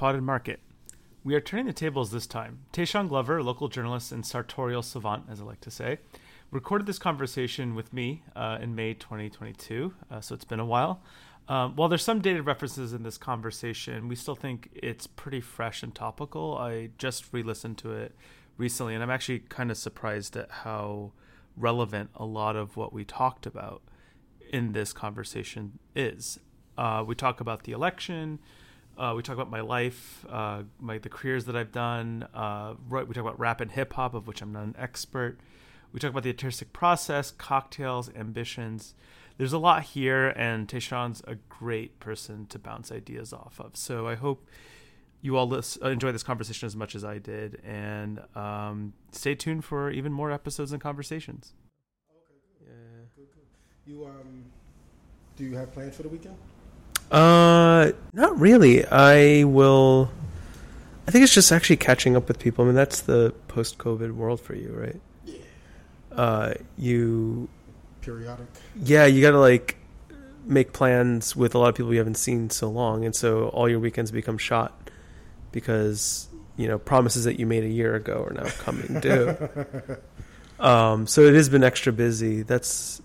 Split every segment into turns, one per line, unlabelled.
Pod and Market. We are turning the tables this time. Tehsuan Glover, local journalist and sartorial savant, as I like to say, recorded this conversation with me uh, in May 2022, uh, so it's been a while. Um, while there's some dated references in this conversation, we still think it's pretty fresh and topical. I just re listened to it recently, and I'm actually kind of surprised at how relevant a lot of what we talked about in this conversation is. Uh, we talk about the election. Uh, we talk about my life, uh, my the careers that I've done. Uh, right, we talk about rap and hip hop, of which I'm not an expert. We talk about the artistic process, cocktails, ambitions. There's a lot here, and Tehsuan's a great person to bounce ideas off of. So I hope you all listen, enjoy this conversation as much as I did, and um, stay tuned for even more episodes and conversations.
Okay, good. Yeah. Good, good. You um, do you have plans for the weekend?
Uh, not really. I will. I think it's just actually catching up with people. I mean, that's the post-COVID world for you, right?
Yeah.
Uh, you.
Periodic.
Yeah, you got to like make plans with a lot of people you haven't seen so long, and so all your weekends become shot because you know promises that you made a year ago are now coming due. um, so it has been extra busy. That's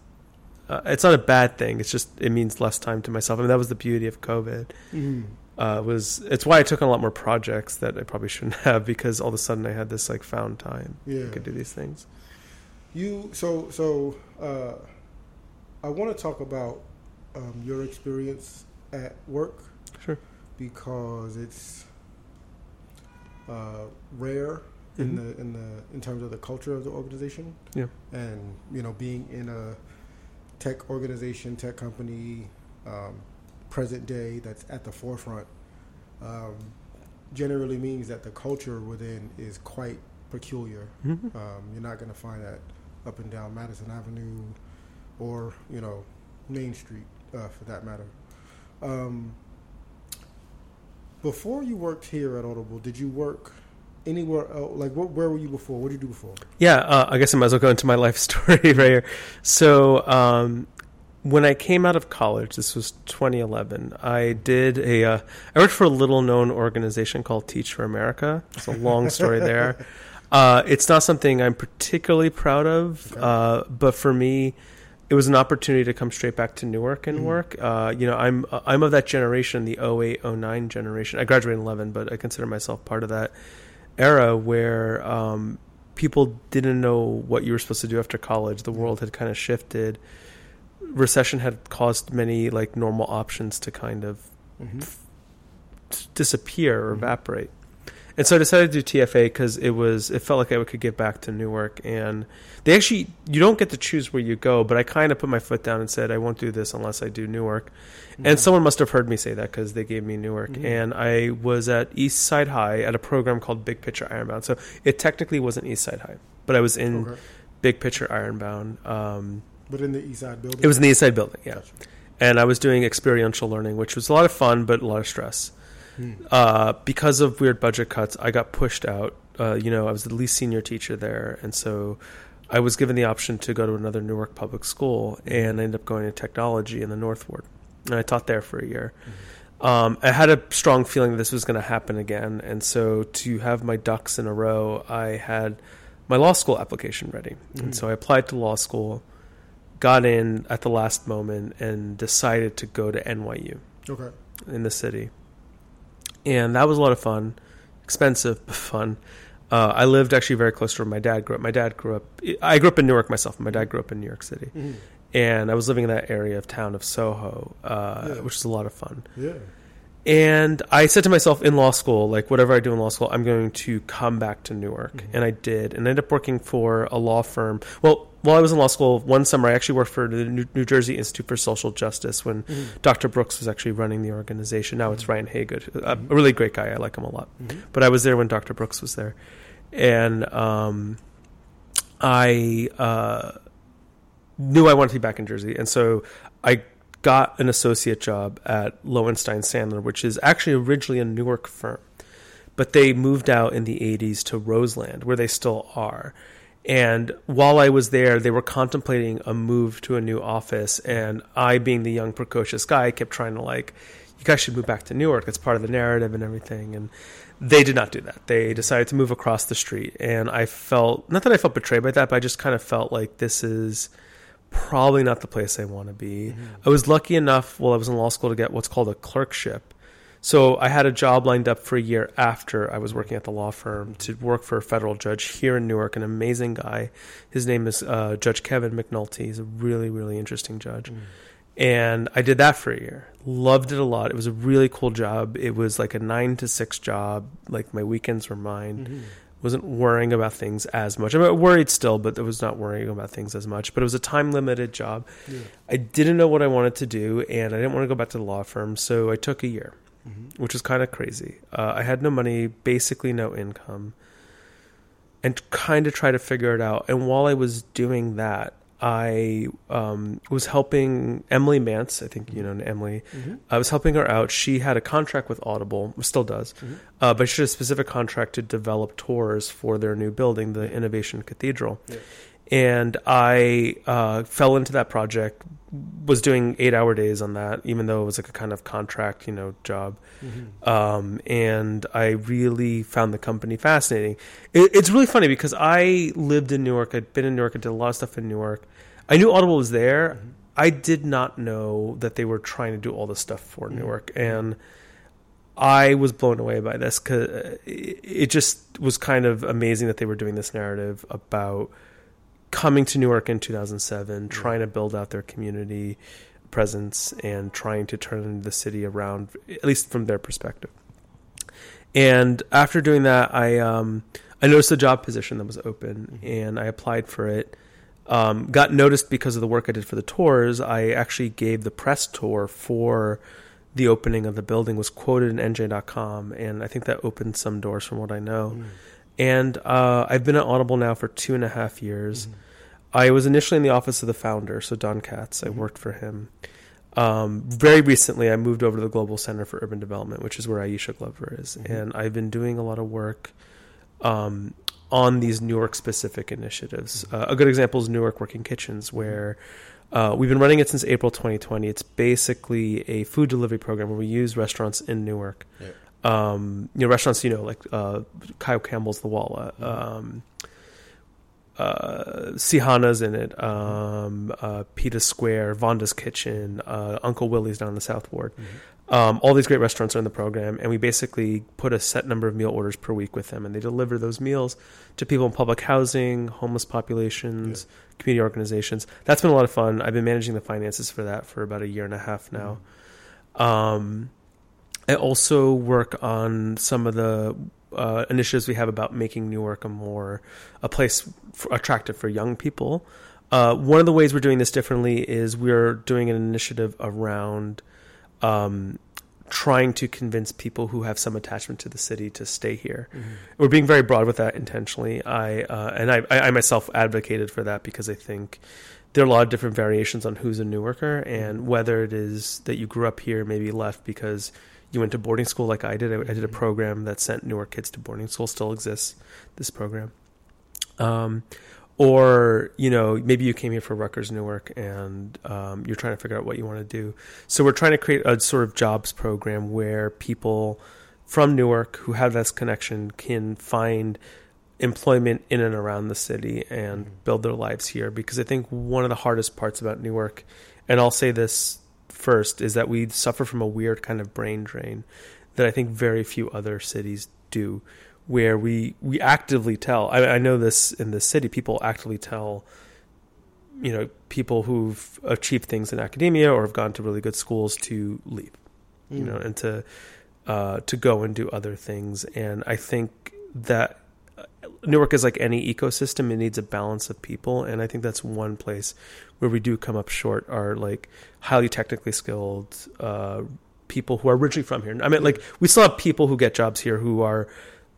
uh, it's not a bad thing. It's just it means less time to myself. I mean, that was the beauty of COVID.
Mm.
Uh, was it's why I took on a lot more projects that I probably shouldn't have because all of a sudden I had this like found time.
Yeah,
I could do these things.
You so so. Uh, I want to talk about um, your experience at work.
Sure.
Because it's uh, rare mm-hmm. in the in the in terms of the culture of the organization.
Yeah.
And you know, being in a tech organization, tech company, um, present day that's at the forefront, um, generally means that the culture within is quite peculiar.
Mm-hmm.
Um, you're not going to find that up and down Madison Avenue or, you know, Main Street uh, for that matter. Um, before you worked here at Audible, did you work anywhere else? Like, what, where were you before? What did you do before?
Yeah, uh, I guess I might as well go into my life story right here. So, um, when I came out of college, this was 2011. I did a. Uh, I worked for a little known organization called Teach for America. It's a long story there. Uh, it's not something I'm particularly proud of, okay. uh, but for me, it was an opportunity to come straight back to Newark and mm. work. Uh, you know, I'm I'm of that generation, the 08, 09 generation. I graduated in 11, but I consider myself part of that era where um, people didn't know what you were supposed to do after college. The world had kind of shifted. Recession had caused many like normal options to kind of mm-hmm. f- disappear or mm-hmm. evaporate. And so I decided to do TFA because it was it felt like I could get back to Newark, and they actually you don't get to choose where you go, but I kind of put my foot down and said I won't do this unless I do Newark, mm-hmm. and someone must have heard me say that because they gave me Newark, mm-hmm. and I was at East Side High at a program called Big Picture Ironbound, so it technically wasn't East Side High, but I was in okay. Big Picture Ironbound. Um,
but in the East Side building,
it was in the East Side building, yeah. Gotcha. And I was doing experiential learning, which was a lot of fun, but a lot of stress. Uh, because of weird budget cuts, I got pushed out. Uh, you know, I was the least senior teacher there, and so I was given the option to go to another Newark public school, and I ended up going to technology in the North Ward, and I taught there for a year. Mm-hmm. Um, I had a strong feeling this was going to happen again, and so to have my ducks in a row, I had my law school application ready, mm-hmm. and so I applied to law school, got in at the last moment, and decided to go to NYU.
Okay.
In the city and that was a lot of fun, expensive but fun. Uh, I lived actually very close to where my dad grew up. My dad grew up. I grew up in Newark myself. My dad grew up in New York City,
mm-hmm.
and I was living in that area of town of Soho, uh, yeah. which is a lot of fun.
Yeah.
And I said to myself in law school, like whatever I do in law school, I'm going to come back to Newark, mm-hmm. and I did, and I ended up working for a law firm. Well, while I was in law school, one summer I actually worked for the New Jersey Institute for Social Justice when mm-hmm. Dr. Brooks was actually running the organization. Now it's mm-hmm. Ryan Haygood, a, a, really great guy. I like him a lot.
Mm-hmm.
But I was there when Dr. Brooks was there, and um, I uh, knew I wanted to be back in Jersey, and so I got an associate job at Lowenstein Sandler, which is actually originally a Newark firm, but they moved out in the 80s to Roseland, where they still are. And while I was there, they were contemplating a move to a new office. And I, being the young, precocious guy, kept trying to like, you guys should move back to Newark. It's part of the narrative and everything. And they did not do that. They decided to move across the street, and I felt not that I felt betrayed by that, but I just kind of felt like this is probably not the place I want to be. Mm-hmm. I was lucky enough while I was in law school to get what's called a clerkship. So I had a job lined up for a year after I was working at the law firm to work for a federal judge here in Newark, an amazing guy. His name is uh, Judge Kevin McNulty. He's a really, really interesting judge. Mm. And I did that for a year. Loved it a lot. It was a really cool job. It was like a nine to six job. Like my weekends were mine. Mm-hmm. Wasn't worrying about things as much. I mean, worried still, but I was not worrying about things as much. But it was a time limited job. Yeah. I didn't know what I wanted to do, and I didn't want to go back to the law firm, so I took a year, mm-hmm. which was kind of crazy. Uh, I had no money, basically no income, and kind of tried to figure it out. And while I was doing that, I um, was helping Emily Mance. I think you know Emily. Mm-hmm. I was helping her out. She had a contract with Audible, still does, mm-hmm. uh, but she had a specific contract to develop tours for their new building, the Innovation Cathedral. Yeah. And I uh, fell into that project. Was doing eight-hour days on that, even though it was like a kind of contract, you know, job. Mm-hmm. Um, and I really found the company fascinating. It, it's really funny because I lived in New York. I'd been in New York. I did a lot of stuff in New York. I knew Audible was there. Mm-hmm. I did not know that they were trying to do all this stuff for mm-hmm. Newark, and I was blown away by this because it just was kind of amazing that they were doing this narrative about coming to Newark in 2007, trying to build out their community presence and trying to turn the city around, at least from their perspective. And after doing that, I um, I noticed a job position that was open, mm-hmm. and I applied for it. Um, got noticed because of the work I did for the tours. I actually gave the press tour for the opening of the building. Was quoted in NJ.com, and I think that opened some doors from what I know. Mm. And uh, I've been at Audible now for two and a half years. Mm-hmm. I was initially in the office of the founder, so Don Katz. I mm-hmm. worked for him. Um, very recently, I moved over to the Global Center for Urban Development, which is where Aisha Glover is, mm-hmm. and I've been doing a lot of work um, on these Newark specific initiatives. Mm-hmm. Uh, a good example is Newark Working Kitchens, mm-hmm. where uh, we've been running it since April 2020. It's basically a food delivery program where we use restaurants in Newark. Yeah. Um, you know, restaurants, you know, like uh, Kyle Campbell's The Walla. Um, uh, Sihana's in it, um, uh, Pita Square, Vonda's Kitchen, uh, Uncle Willie's down in the South Ward. Mm-hmm. Um, all these great restaurants are in the program, and we basically put a set number of meal orders per week with them, and they deliver those meals to people in public housing, homeless populations, yeah. community organizations. That's been a lot of fun. I've been managing the finances for that for about a year and a half now. Mm-hmm. Um, I also work on some of the uh, initiatives we have about making Newark a more a place for, attractive for young people. Uh, one of the ways we're doing this differently is we're doing an initiative around um, trying to convince people who have some attachment to the city to stay here. Mm-hmm. We're being very broad with that intentionally. I uh, and I, I, myself advocated for that because I think there are a lot of different variations on who's a Newarker and whether it is that you grew up here, maybe left because you went to boarding school like I did. I, I, did a program that sent Newark kids to boarding school. Still exists this program. Um, or you know maybe you came here for Rutgers Newark and um, you're trying to figure out what you want to do. So we're trying to create a sort of jobs program where people from Newark who have this connection can find employment in and around the city and mm-hmm. build their lives here. Because I think one of the hardest parts about Newark, and I'll say this first is that we suffer from a weird kind of brain drain that I think very few other cities do, where we we actively tell. I, I know this in the city, people actively tell. You know, people who've achieved things in academia or have gone to really good schools to leave, mm. you know, and to uh, to go and do other things. And I think that Newark is like any ecosystem; it needs a balance of people, and I think that's one place where we do come up short. Are like highly technically skilled uh, people who are originally from here. I mean, like we still have people who get jobs here who are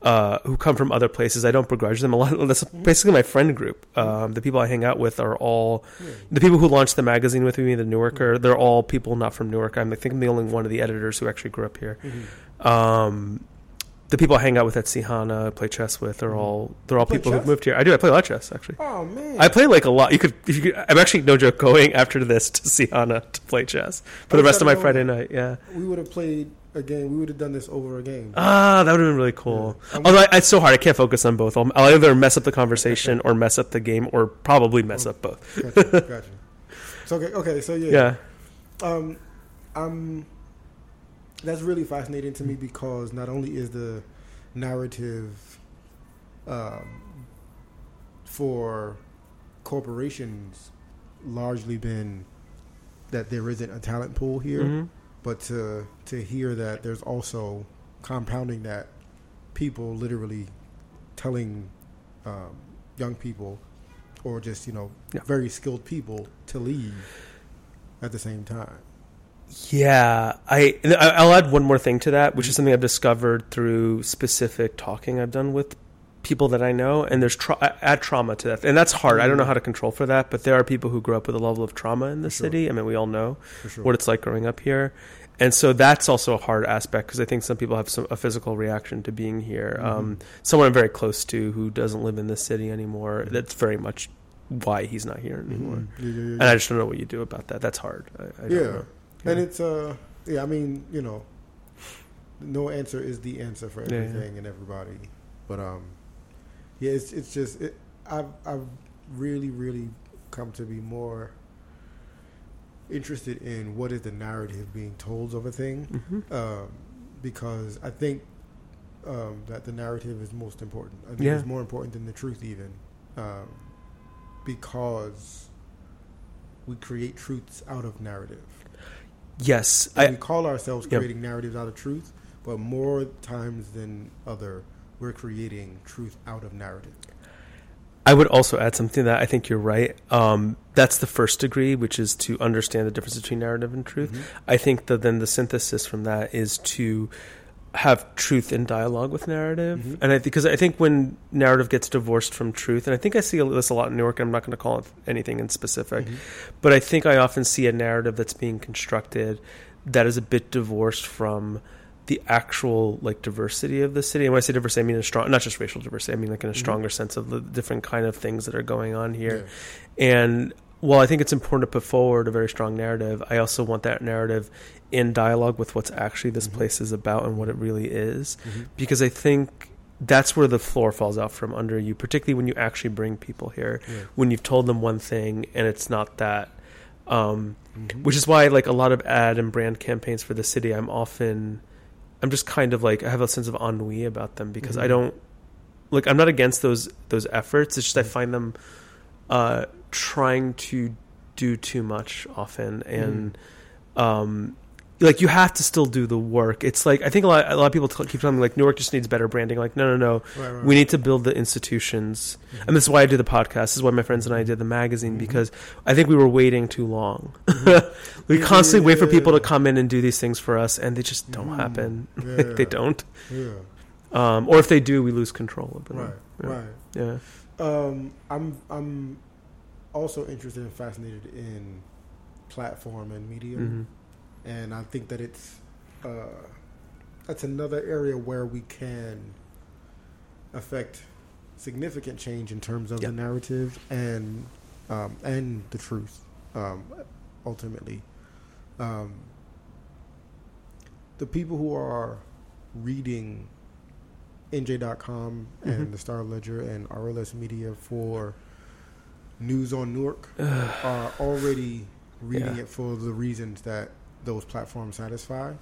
uh, who come from other places. I don't begrudge them a lot. That's basically my friend group. Um, the people I hang out with are all the people who launched the magazine with me, the Newarker. They're all people not from Newark. I'm, I think I'm the only one of the editors who actually grew up here. Mm-hmm. Um, the people I hang out with at Sihana, play chess with, are all they're all people who've moved here. I do. I play a lot of chess actually.
Oh man,
I play like a lot. You could, if you could, I'm actually no joke going after this to Sihana to play chess for the rest of my. Friday night. Yeah.
we would have played a game. We would have done this over a game.
Ah, that would have been really cool.
Yeah.
Although I, it's so hard, I can't focus on both. I'll, I'll either mess up the conversation or mess up the game, or probably mess up both.
Gotcha, gotcha. So okay, okay, so yeah,
Yeah.
Um, um, that's really fascinating to me because not only is the narrative um, for corporations largely been that there isn't a talent pool here,
Mhm.
but to to hear that there's also compounding that people literally telling um, young people or just you know
Yeah.
very skilled people to leave at the same time.
Yeah, I I'll add one more thing to that, which is something I've discovered through specific talking I've done with people that I know, and there's tra- add trauma to that, and that's hard. I don't know how to control for that, but there are people who grew up with a level of trauma in the
sure.
city. I mean, we all know
sure.
what it's like growing up here, and so that's also a hard aspect because I think some people have some a physical reaction to being here. Um, someone I'm very close to who doesn't live in the city anymore. That's very much why he's not here anymore.
Mhm. Yeah, yeah, yeah,
And I just don't know what you do about that. That's hard. I, I don't
yeah. and it's uh, yeah. I mean, you know, no answer is the answer for
Yeah, yeah.
everything and everybody. But um, yeah, it's it's just it, I've I've really really come to be more interested in what is the narrative being told of a thing,
Mhm.
um, because I think um, that the narrative is most important. I think
Yeah.
it's more important than the truth even, um, because we create truths out of narrative.
Yes, I,
we call ourselves creating narratives out of truth, but more times than other, we're creating truth out of narrative.
I would also add something that I think you're right. Um, that's the first degree, which is to understand the difference between narrative and truth.
Mm-hmm.
I think that then the synthesis from that is to have truth in dialogue with narrative,
Mhm.
and I because I think when narrative gets divorced from truth, and I think I see this a lot in New York. And I'm not going to call it anything in specific,
Mhm.
but I think I often see a narrative that's being constructed that is a bit divorced from the actual like diversity of the city. And when I say diversity, I mean a strong, not just racial diversity. I mean like in a
Mhm.
stronger sense of the different kind of things that are going on here.
Yeah.
And while I think it's important to put forward a very strong narrative, I also want that narrative in dialogue with what's actually this
Mhm.
place is about and what it really is.
Mhm.
Because I think that's where the floor falls out from under you, particularly when you actually bring people here.
Yeah.
When you've told them one thing and it's not that. Um,
Mhm.
which is why like a lot of ad and brand campaigns for the city i'm often i'm just kind of like i have a sense of ennui about them because i
Mhm.
don't like i'm not against those those efforts it's just i find them uh trying to do too much often and um like you have to still do the work it's like i think a lot a lot of people t- keep telling me like newark just needs better branding like no no no
Right, right,
we need to build the institutions and this is why i do the podcast this is why my friends and i did the magazine
Mhm.
because i think we were waiting too long we
Mm-hmm. Yeah,
constantly wait for people to
yeah.
come in and do these things for us and they just don't
Mhm.
happen
Yeah.
they don't
Yeah.
um, or if they do we lose control of them
Right.
Yeah.
Right.
yeah
Um, I'm I'm also interested and fascinated in platform and media,
hmm
and I think that it's uh, that's another area where we can affect significant change in terms of
Yeah.
the narrative and um, and the truth. Um, ultimately, um, the people who are reading NJ.com and the Star Ledger and RLS Media for news on Newark are already reading
Yeah.
it for the reasons that those platforms satisfy.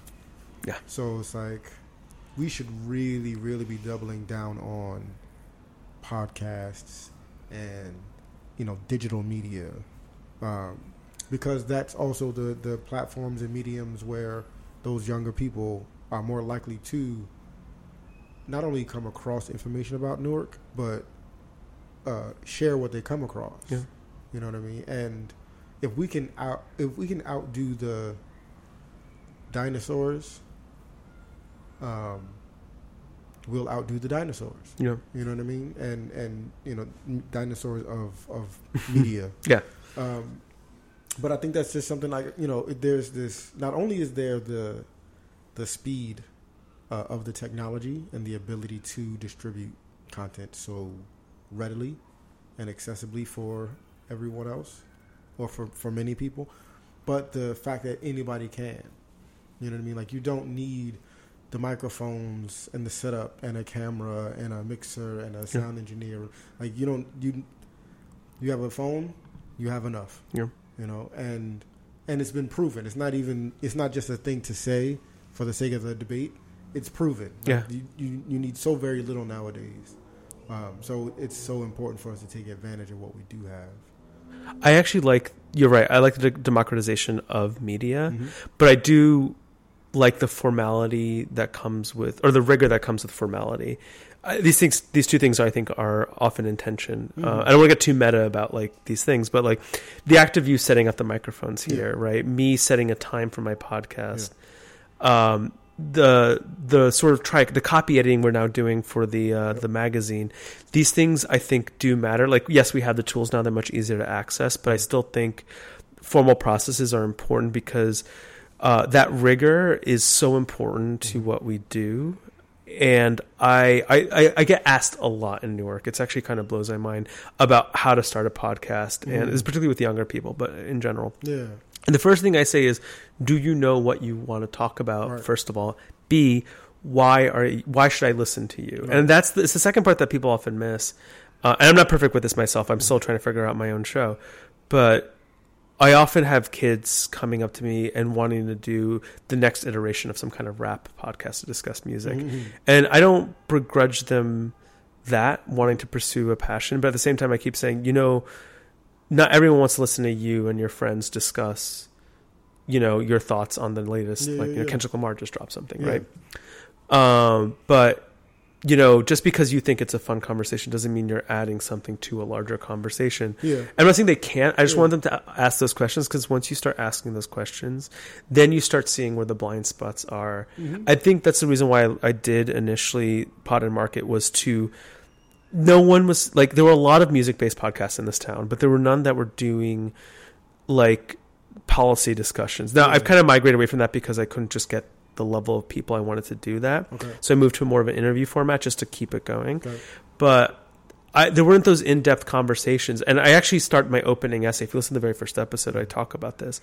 Yeah.
So it's like we should really, really be doubling down on podcasts and you know digital media, um, because that's also the the platforms and mediums where those younger people are more likely to not only come across information about Newark, but uh, share what they come across.
Yeah.
You know what I mean? And if we can out if we can outdo the dinosaurs, um, we'll outdo the dinosaurs.
yeah
You know what I mean? And and you know dinosaurs of of media.
Yeah.
Um, but I think that's just something like you know there's this. Not only is there the the speed uh, of the technology and the ability to distribute content so readily and accessibly for everyone else or for, for many people. But the fact that anybody can, you know what I mean? Like you don't need the microphones and the setup and a camera and a mixer and a sound engineer. Like you don't you you have a phone, you have enough.
Yeah.
You know, and and it's been proven. It's not even it's not just a thing to say for the sake of the debate. It's proven. Like,
Yeah.
You, you you need so very little nowadays. Um, so it's so important for us to take advantage of what we do have.
I actually like. You're right. I like the democratization of media,
Mhm.
but I do like the formality that comes with, or the rigor that comes with formality. I, these things, these two things, I think, are often in tension. Uh,
Mhm.
I don't want to get too meta about like these things, but like the act of you setting up the microphones here, right? Me setting a time for my podcast. Um, the the sort of try the copy editing we're now doing for the uh, the magazine. These things I think do matter. Like yes, we have the tools now; they're much easier to access. But I still think formal processes are important because uh, that rigor is so important to what we do. And I, I, I- get asked a lot in Newark. It's actually kind of blows my mind about how to start a podcast, and
Mhm.
it's particularly with younger people, but in general.
Yeah.
And the first thing I say is, do you know what you want to talk about?
Right.
First of all, B, why are why should I listen to you?
Right.
And that's the, it's the second part that people often miss. Uh, and I'm not perfect with this myself. I'm still trying to figure out my own show, but I often have kids coming up to me and wanting to do the next iteration of some kind of rap podcast to discuss music,
Mhm.
and I don't begrudge them that wanting to pursue a passion, but at the same time, I keep saying, you know, not everyone wants to listen to you and your friends discuss, you know, your thoughts on the latest.
Yeah,
like
yeah,
you know,
yeah.
Kendrick Lamar just dropped something, right? Um, but you know, just because you think it's a fun conversation doesn't mean you're adding something to a larger conversation.
Yeah.
I'm not saying they can't. I just
Yeah.
want them to ask those questions because once you start asking those questions, then you start seeing where the blind spots are.
Mhm.
I think that's the reason why I, I did initially Pod and Market was to. No one was like there were a lot of music based podcasts in this town, but there were none that were doing like policy discussions. Now I've kind of migrated away from that because I couldn't just get the level of people I wanted to do that.
Okay.
So I moved to more of an interview format just to keep it going.
Okay.
But I, there weren't those in-depth conversations, and I actually start my opening essay. If you listen to the very first episode, I talk about this,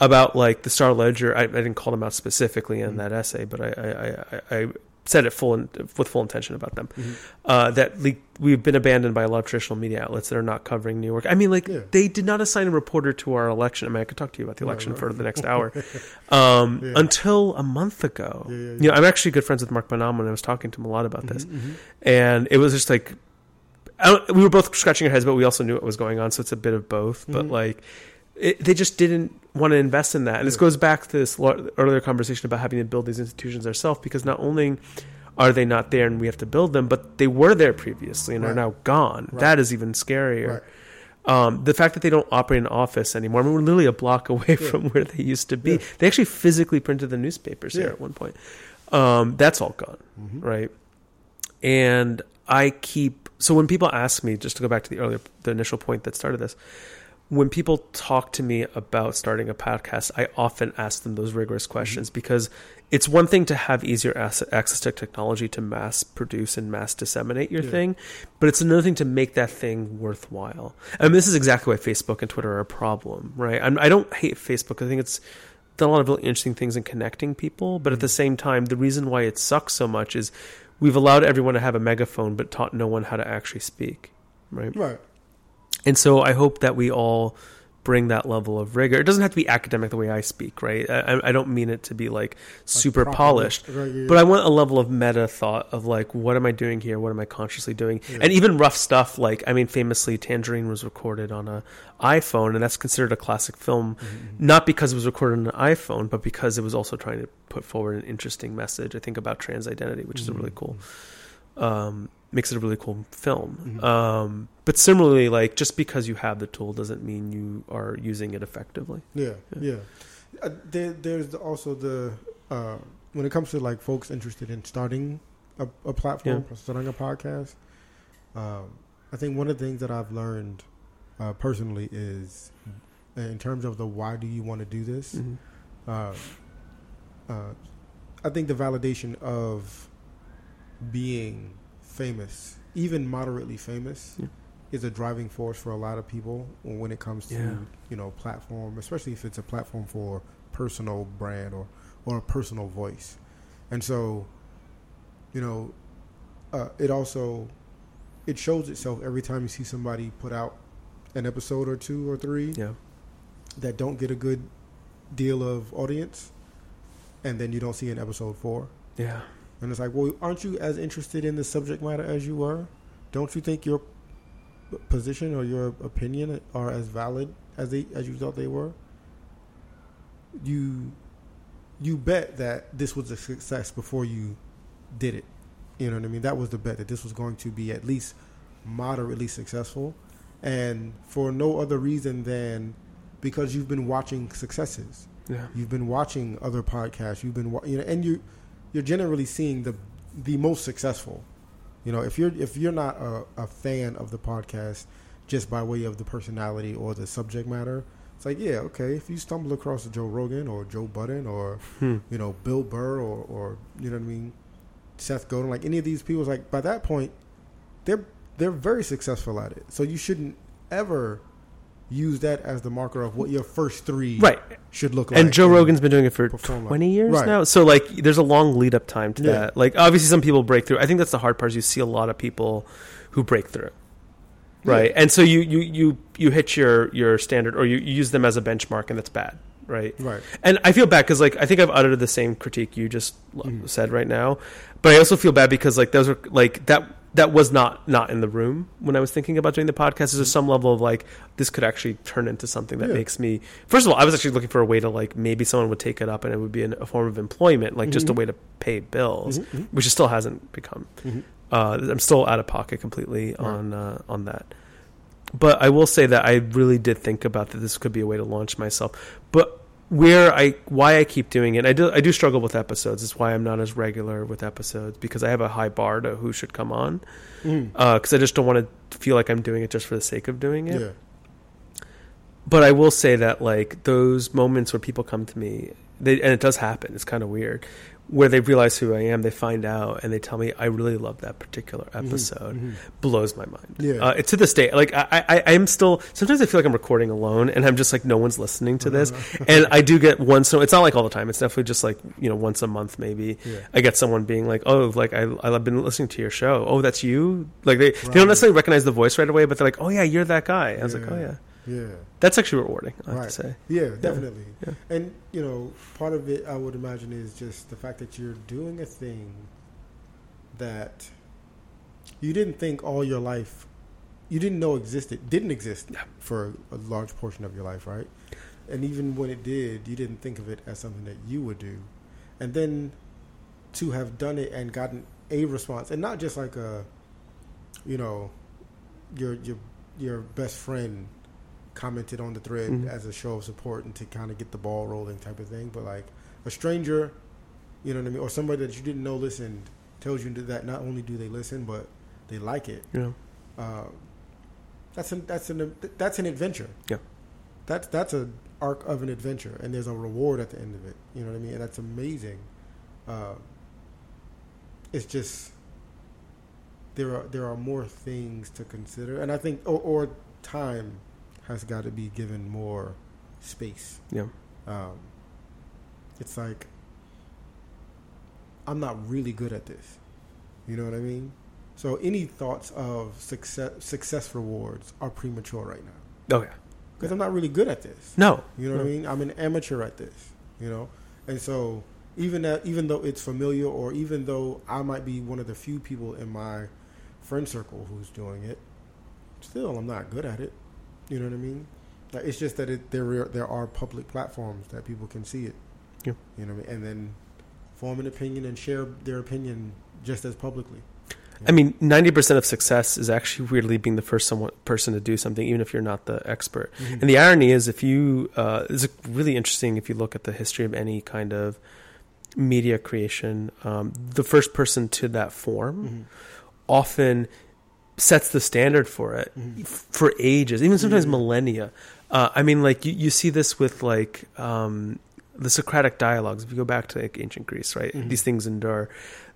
about like the Star Ledger. I, I didn't call them out specifically in
Mhm.
that essay, but I, I, I, I said it full in, with full intention about them.
Mhm.
Uh, that le- we've been abandoned by a lot of traditional media outlets that are not covering New York. I mean, like
Yeah.
they did not assign a reporter to our election. I mean, I could talk to you about the election for the next hour. Um,
Yeah.
Until a month ago,
Yeah, yeah,
you know, I'm actually good friends with Mark Bonamo, and I was talking to him a lot about this
Mhm, mhm.
and it was just like I don't, we were both scratching our heads, but we also knew what was going on, so it's a bit of both. But
Mhm.
like, it, they just didn't want to invest in that, and this goes back to this earlier conversation about having to build these institutions ourselves, because not only are they not there and we have to build them, but they were there previously and are now gone.
Right.
That is even scarier.
Right.
Um, the fact that they don't operate an office anymore, I mean, we're literally a block away
Yeah.
from where they used to be.
Yeah.
They actually physically printed the newspapers here at one point. Um, that's all gone
Mhm.
right? And I keep so when people ask me, just to go back to the earlier, the initial point that started this, when people talk to me about starting a podcast, I often ask them those rigorous mm-hmm. questions because it's one thing to have easier access to technology to mass produce and mass disseminate your
Yeah.
thing, but it's another thing to make that thing worthwhile. And this is exactly why Facebook and Twitter are a problem, right? I'm, I don't hate Facebook. I think it's done a lot of really interesting things in connecting people, but at the mm. same time, the reason why it sucks so much is we've allowed everyone to have a megaphone, but taught no one how to actually speak, right?
Right.
And so I hope that we all bring that level of rigor. It doesn't have to be academic the way I speak, right? I, I don't mean it to be like super
proper-
polished,
Right, yeah,
but I want a level of meta thought of like, what am I doing here? What am I consciously doing?
Yeah.
And even rough stuff like, I mean, famously, Tangerine was recorded on a iPhone, and that's considered a classic film,
Mhm.
not because it was recorded on an iPhone, but because it was also trying to put forward an interesting message. I think about trans identity, which is a really cool um, makes it a really cool film.
Mhm.
Um, but similarly, like just because you have the tool doesn't mean you are using it effectively.
Yeah, yeah. Uh, there, there's also the uh, when it comes to like folks interested in starting a, a platform, starting a podcast. Um, I think one of the things that I've learned uh, personally is, in terms of the why do you want to do this,
Mhm.
uh, uh, I think the validation of being famous, even moderately famous,
Yeah.
is a driving force for a lot of people when it comes to
Yeah.
you know platform, especially if it's a platform for personal brand or or a personal voice, and so you know uh, it also it shows itself every time you see somebody put out an episode or two or three
Yeah.
that don't get a good deal of audience, and then you don't see an episode four.
Yeah.
And it's like, well, aren't you as interested in the subject matter as you were? Don't you think your position or your opinion are as valid as they as you thought they were? You you bet that this was a success before you did it. You know what I mean? That was the bet that this was going to be at least moderately successful, and for no other reason than because you've been watching successes.
Yeah.
You've been watching other podcasts. You've been, wa- you know, and you you're generally seeing the the most successful. You know, if you're if you're not a, a fan of the podcast just by way of the personality or the subject matter, it's like, yeah, okay. If you stumble across Joe Rogan or Joe Budden or
Hmm.
you know Bill Burr or or you know what I mean, Seth Godin, like any of these people, like by that point, they're they're very successful at it. So you shouldn't ever use that as the marker of what your first three
Right.
should look like.
And Joe Rogan's been doing it for
perform like-
20 years
Right.
now. So like there's a long lead up time to
Yeah.
that. Like obviously some people break through. I think that's the hard part is you see a lot of people who break through. Right. And so you you you you hit your your standard or you, you use them as a benchmark and that's bad. Right.
Right.
And I feel bad because like I think I've uttered the same critique you just
Mhm.
said right now, but I also feel bad because like those are like that that was not not in the room when I was thinking about doing the podcast. There's some level of like this could actually turn into something that
Yeah.
makes me. First of all, I was actually looking for a way to like maybe someone would take it up and it would be an, a form of employment, like just a
Mhm.
way to pay bills,
Mhm, mhm.
which it still hasn't become.
Mhm.
Uh, I'm still out of pocket completely on uh, on that. But I will say that I really did think about that this could be a way to launch myself. Where I why I keep doing it, I do I do struggle with episodes. It's why I'm not as regular with episodes because I have a high bar to who should come on.
Mm.
Uh, because I just don't want to feel like I'm doing it just for the sake of doing it.
Yeah.
But I will say that like those moments where people come to me, they and it does happen. It's kind of weird, where they realize who I am, they find out, and they tell me I really love that particular episode.
Mhm.
Blows my mind.
Yeah.
Uh, to this day, like I, I, I am still. Sometimes I feel like I'm recording alone, and I'm just like no one's listening to this. and I do get once. It's not like all the time. It's definitely just like you know once a month maybe.
Yeah.
I get someone being like, "Oh, like I, I've been listening to your show. Oh, that's you." Like they, they don't necessarily recognize the voice right away, but they're like, "Oh yeah, you're that guy." I was like, "Oh yeah."
Yeah.
That's actually rewarding, I have to say.
Yeah, definitely.
yeah.
And you know, part of it I would imagine is just the fact that you're doing a thing that you didn't think all your life you didn't know existed didn't exist
Yeah.
for a large portion of your life, right? And even when it did, you didn't think of it as something that you would do. And then to have done it and gotten a response and not just like a you know your your your best friend commented on the thread
Mhm.
as a show of support and to kind of get the ball rolling type of thing. But like a stranger, you know what I mean, or somebody that you didn't know listened tells you that not only do they listen, but they like it.
Know,
Uh, that's an that's an that's an adventure.
Yeah.
That's that's a arc of an adventure, and there's a reward at the end of it. You know what I mean? And that's amazing. Uh, it's just there are there are more things to consider, and I think or, or time has got to be given more space.
yeah,
Um, it's like I'm not really good at this. You know what I mean? So any thoughts of success success rewards are premature right now
oh yeah,
because I'm not really good at this.
no,
You know what I mean? I'm an amateur at this. You know, and so even that, even though it's familiar, or even though I might be one of the few people in my friend circle who's doing it, still I'm not good at it. You know what I mean? Like, it's just that it, there are- there are public platforms that people can see it.
Yeah.
You know what I mean? And then form an opinion and share their opinion just as publicly.
I mean, ninety percent of success is actually weirdly being the first someone, person to do something, even if you're not the expert.
Mhm.
And the irony is, if you, uh, it's really interesting if you look at the history of any kind of media creation, um, the first person to that form
Mhm.
often sets the standard for it
Mhm.
for ages, even sometimes
Yeah.
millennia. Uh, I mean, like you, you see this with like um, the Socratic dialogues. If you go back to like ancient Greece, right, mm-hmm. these things endure.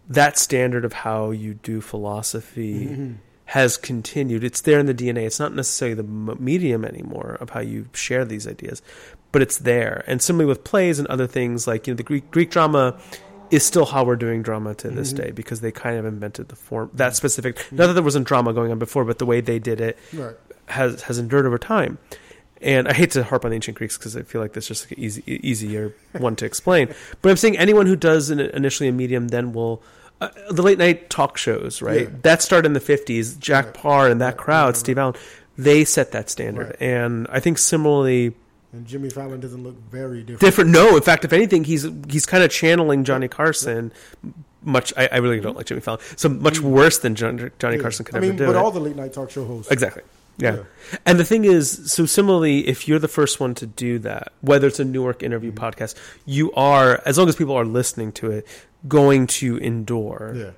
That standard of how you do philosophy mm-hmm. has continued. It's there in the DNA. It's not necessarily the medium anymore of how you share these ideas, but it's there. And similarly with plays and other things like you know the Greek Greek drama is still how we're doing drama to this mm-hmm. day because they kind of invented the form that specific. Mm-hmm. Not that there wasn't drama going on before, but the way they did it right. has has endured over time. And I hate to harp on ancient Greeks because I feel like that's just like an easy, easier one to explain. But I'm saying anyone who does an, initially a medium then will. Uh, the late night talk shows, right? Yeah. That started in the 50s. Jack right. Paar and that crowd, right. Steve Allen, they set that standard. And I think similarly,
and Jimmy Fallon doesn't look very different.
Different? No. In fact, if anything, he's he's kind of channeling Johnny Carson. Much, I, I really don't like Jimmy Fallon. So much mm. worse than John, Johnny yeah. Carson could I mean, ever do.
But
it.
all the late night talk show hosts,
exactly. Yeah. yeah. And the thing is, so similarly, if you're the first one to do that, whether it's a Newark interview mm-hmm. podcast, you are, as long as people are listening to it, going to endure. Yeah.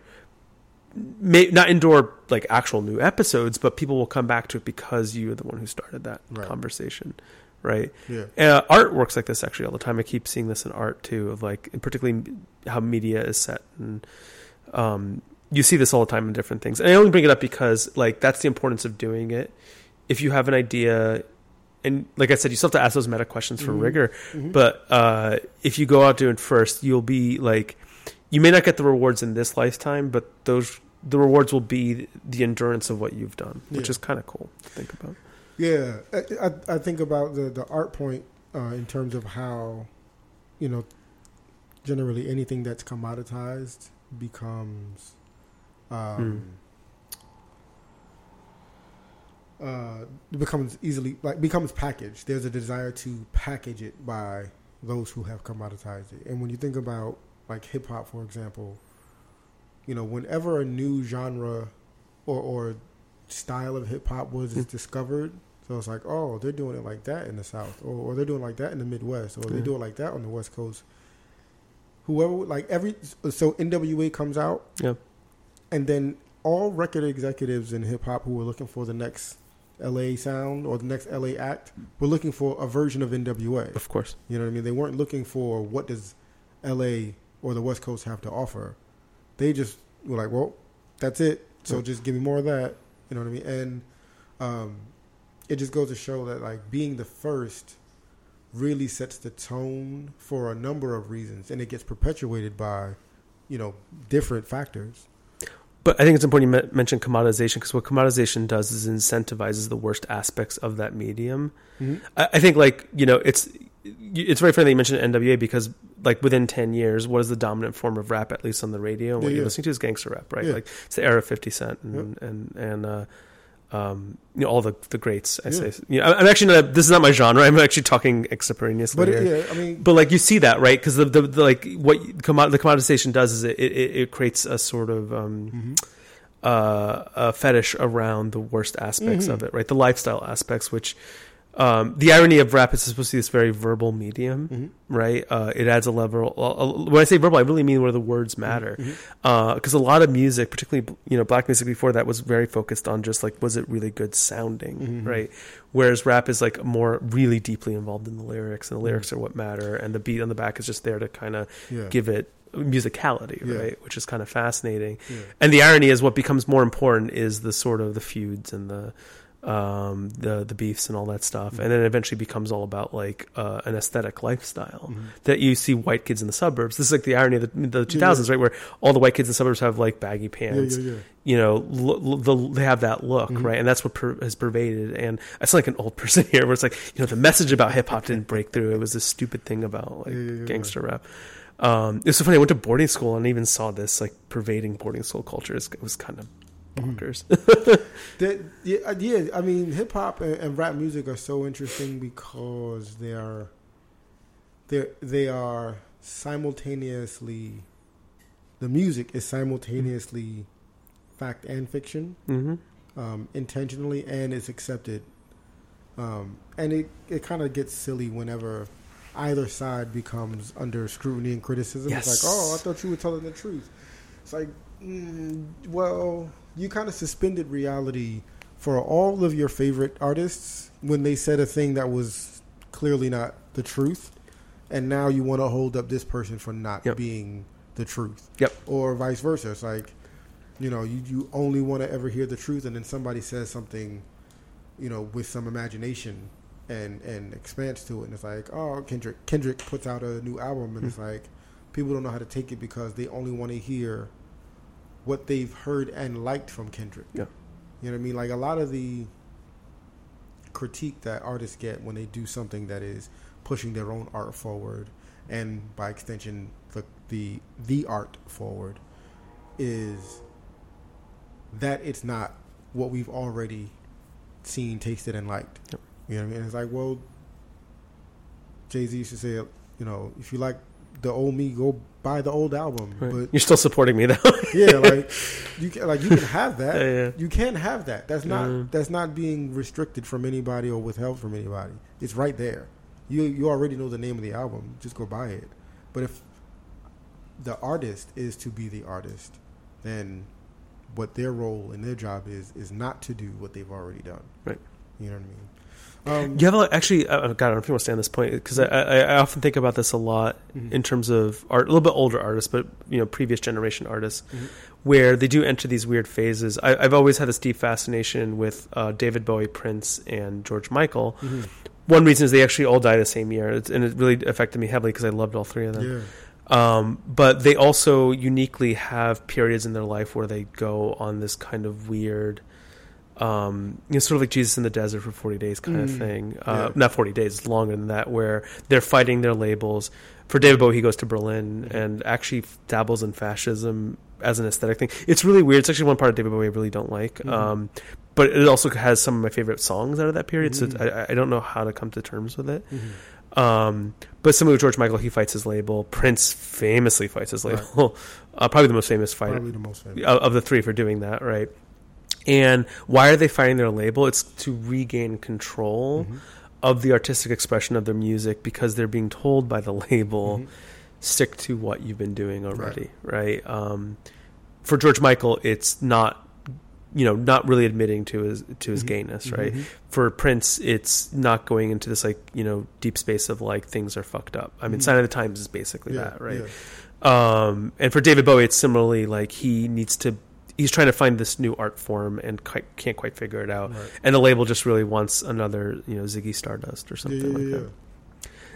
May, not endure like actual new episodes, but people will come back to it because you're the one who started that right. conversation right?
Yeah.
Uh, art works like this actually all the time. I keep seeing this in art too, of like, particularly how media is set, and um, you see this all the time in different things. And I only bring it up because like that's the importance of doing it. If you have an idea, and like I said, you still have to ask those meta questions for mm-hmm. rigor. Mm-hmm. But uh, if you go out doing first, you'll be like, you may not get the rewards in this lifetime, but those the rewards will be the endurance of what you've done, which yeah. is kind of cool to think about.
Yeah, I, I, think about the the art point uh, in terms of how, you know, generally anything that's commoditized becomes, um, mm. uh, becomes easily like becomes packaged. There's a desire to package it by those who have commoditized it. And when you think about like hip hop, for example, you know, whenever a new genre or or style of hip hop was mm. discovered, so it's like, oh, they're doing it like that in the South, or, or they're doing like that in the Midwest, or they do it like that on the West Coast. Whoever, like every, so NWA comes out,
yeah,
and then all record executives in hip hop who were looking for the next LA sound or the next LA act were looking for a version of NWA.
Of course,
you know what I mean. They weren't looking for what does LA or the West Coast have to offer. They just were like, well, that's it. So yeah. just give me more of that. You know what I mean? And um, it just goes to show that like being the first really sets the tone for a number of reasons, and it gets perpetuated by you know different factors.
But I think it's important you mention commoditization because what commoditization does is incentivizes the worst aspects of that medium. Mm-hmm. I, I, think, like you know, it's it's very funny that you mentioned NWA because, like, within ten years, what is the dominant form of rap, at least on the radio? And what yeah, you're listening to is gangster rap, right? Yeah. Like, it's the era of Fifty Cent and yep. and and uh, um, you know, all the the greats. I yeah. say, you know, I'm actually not. This is not my genre. I'm actually talking extemporaneously.
But here. yeah, I mean,
but like you see that right because the, the, the, like what commod- the commoditization does is it, it, it creates a sort of um, mm-hmm. uh, a fetish around the worst aspects mm-hmm. of it, right? The lifestyle aspects, which um, the irony of rap is supposed to be this very verbal medium, mm-hmm. right? Uh, it adds a level. Uh, when I say verbal, I really mean where the words matter, because mm-hmm. uh, a lot of music, particularly you know black music before that, was very focused on just like was it really good sounding, mm-hmm. right? Whereas rap is like more really deeply involved in the lyrics, and the lyrics mm-hmm. are what matter, and the beat on the back is just there to kind of yeah. give it musicality, yeah. right? Which is kind of fascinating. Yeah. And the irony is, what becomes more important is the sort of the feuds and the um, the the beefs and all that stuff, mm-hmm. and then it eventually becomes all about like uh, an aesthetic lifestyle mm-hmm. that you see white kids in the suburbs. This is like the irony of the, the 2000s, yeah, yeah. right, where all the white kids in the suburbs have like baggy pants. Yeah, you know, the, they have that look, mm-hmm. right, and that's what per, has pervaded. And I sound like an old person here, where it's like you know the message about hip hop didn't break through. It was this stupid thing about like gangster rap. Um, it was so funny. I went to boarding school and even saw this like pervading boarding school culture. It was kind of bonkers.
that, yeah, uh, yeah, I mean, hip hop and, and, rap music are so interesting because they are they they are simultaneously the music is simultaneously fact and fiction,
mm-hmm.
um, intentionally, and it's accepted. Um, and it, it kind of gets silly whenever either side becomes under scrutiny and criticism. Yes. It's like, oh, I thought you were telling the truth. It's like, mm, well, you kind of suspended reality for all of your favorite artists when they said a thing that was clearly not the truth. and now you want to hold up this person for not
Yep.
being the truth.
Yep.
Or vice versa. It's like, you know, you, you only want to ever hear the truth, and then somebody says something, you know, with some imagination and and expanse to it, and it's like, oh, Kendrick Kendrick puts out a new album, and hmm. it's like, people don't know how to take it because they only want to hear what they've heard and liked from Kendrick.
Yeah.
You know what I mean? Like a lot of the critique that artists get when they do something that is pushing their own art forward and by extension the the, the art forward is that it's not what we've already seen, tasted and liked.
Yep.
You know what I mean? It's like, well, Jay Z used to say, you know, if you like the old me, go buy the old album.
Right.
But
You're still supporting me though.
yeah, like you can, like you can have that.
Yeah, yeah.
You can't have that. That's not
Mhm.
that's not being restricted from anybody or withheld from anybody. It's right there. You you already know the name of the album. Just go buy it. But if the artist is to be the artist, then what their role and their job is is not to do what they've already done.
Right.
You know what I mean? Um,
You have a lot, actually. Uh, God, I don't know if you want to stay on this point because I, I, I often think about this a lot
Mhm.
in terms of art, a little bit older artists, but you know, previous generation artists,
Mhm.
where they do enter these weird phases. I, I've always had this deep fascination with uh, David Bowie, Prince, and George Michael.
mhm.
One reason is they actually all died the same year, it's, and it really affected me heavily because I loved all three of them.
Yeah.
Um, but they also uniquely have periods in their life where they go on this kind of weird, um, you know, sort of like Jesus in the desert for 40 days kind of
Mm,
thing. Uh,
yeah.
Not 40 days, it's longer than that, where they're fighting their labels. For David Bowie, he goes to Berlin
Mm-hmm.
and actually dabbles in fascism as an aesthetic thing. It's really weird. It's actually one part of David Bowie I really don't like.
Mhm.
Um, but it also has some of my favorite songs out of that period, so
Mhm.
I, I don't know how to come to terms with it.
Mhm.
Um, but similar to George Michael, he fights his label. Prince famously fights his
Right.
label. Uh, probably the most famous fighter
the most famous.
of, of the three for doing that, right? And why are they fighting their label? It's to regain control
Mhm.
of the artistic expression of their music because they're being told by the label,
Mhm.
stick to what you've been doing already, right? Um, for George Michael, it's not, you know, not really admitting to his to his
Mhm.
gayness, right?
Mhm.
for Prince, it's not going into this like you know deep space of like things are fucked up. I mean,
Mhm.
Sign of the Times is basically
Yeah,
that, right?
yeah.
Um, and for David Bowie, it's similarly like he needs to. He's trying to find this new art form and quite, can't quite figure it out.
Right.
And the label just really wants another, you know, Ziggy Stardust or something
yeah, yeah,
like
yeah.
that.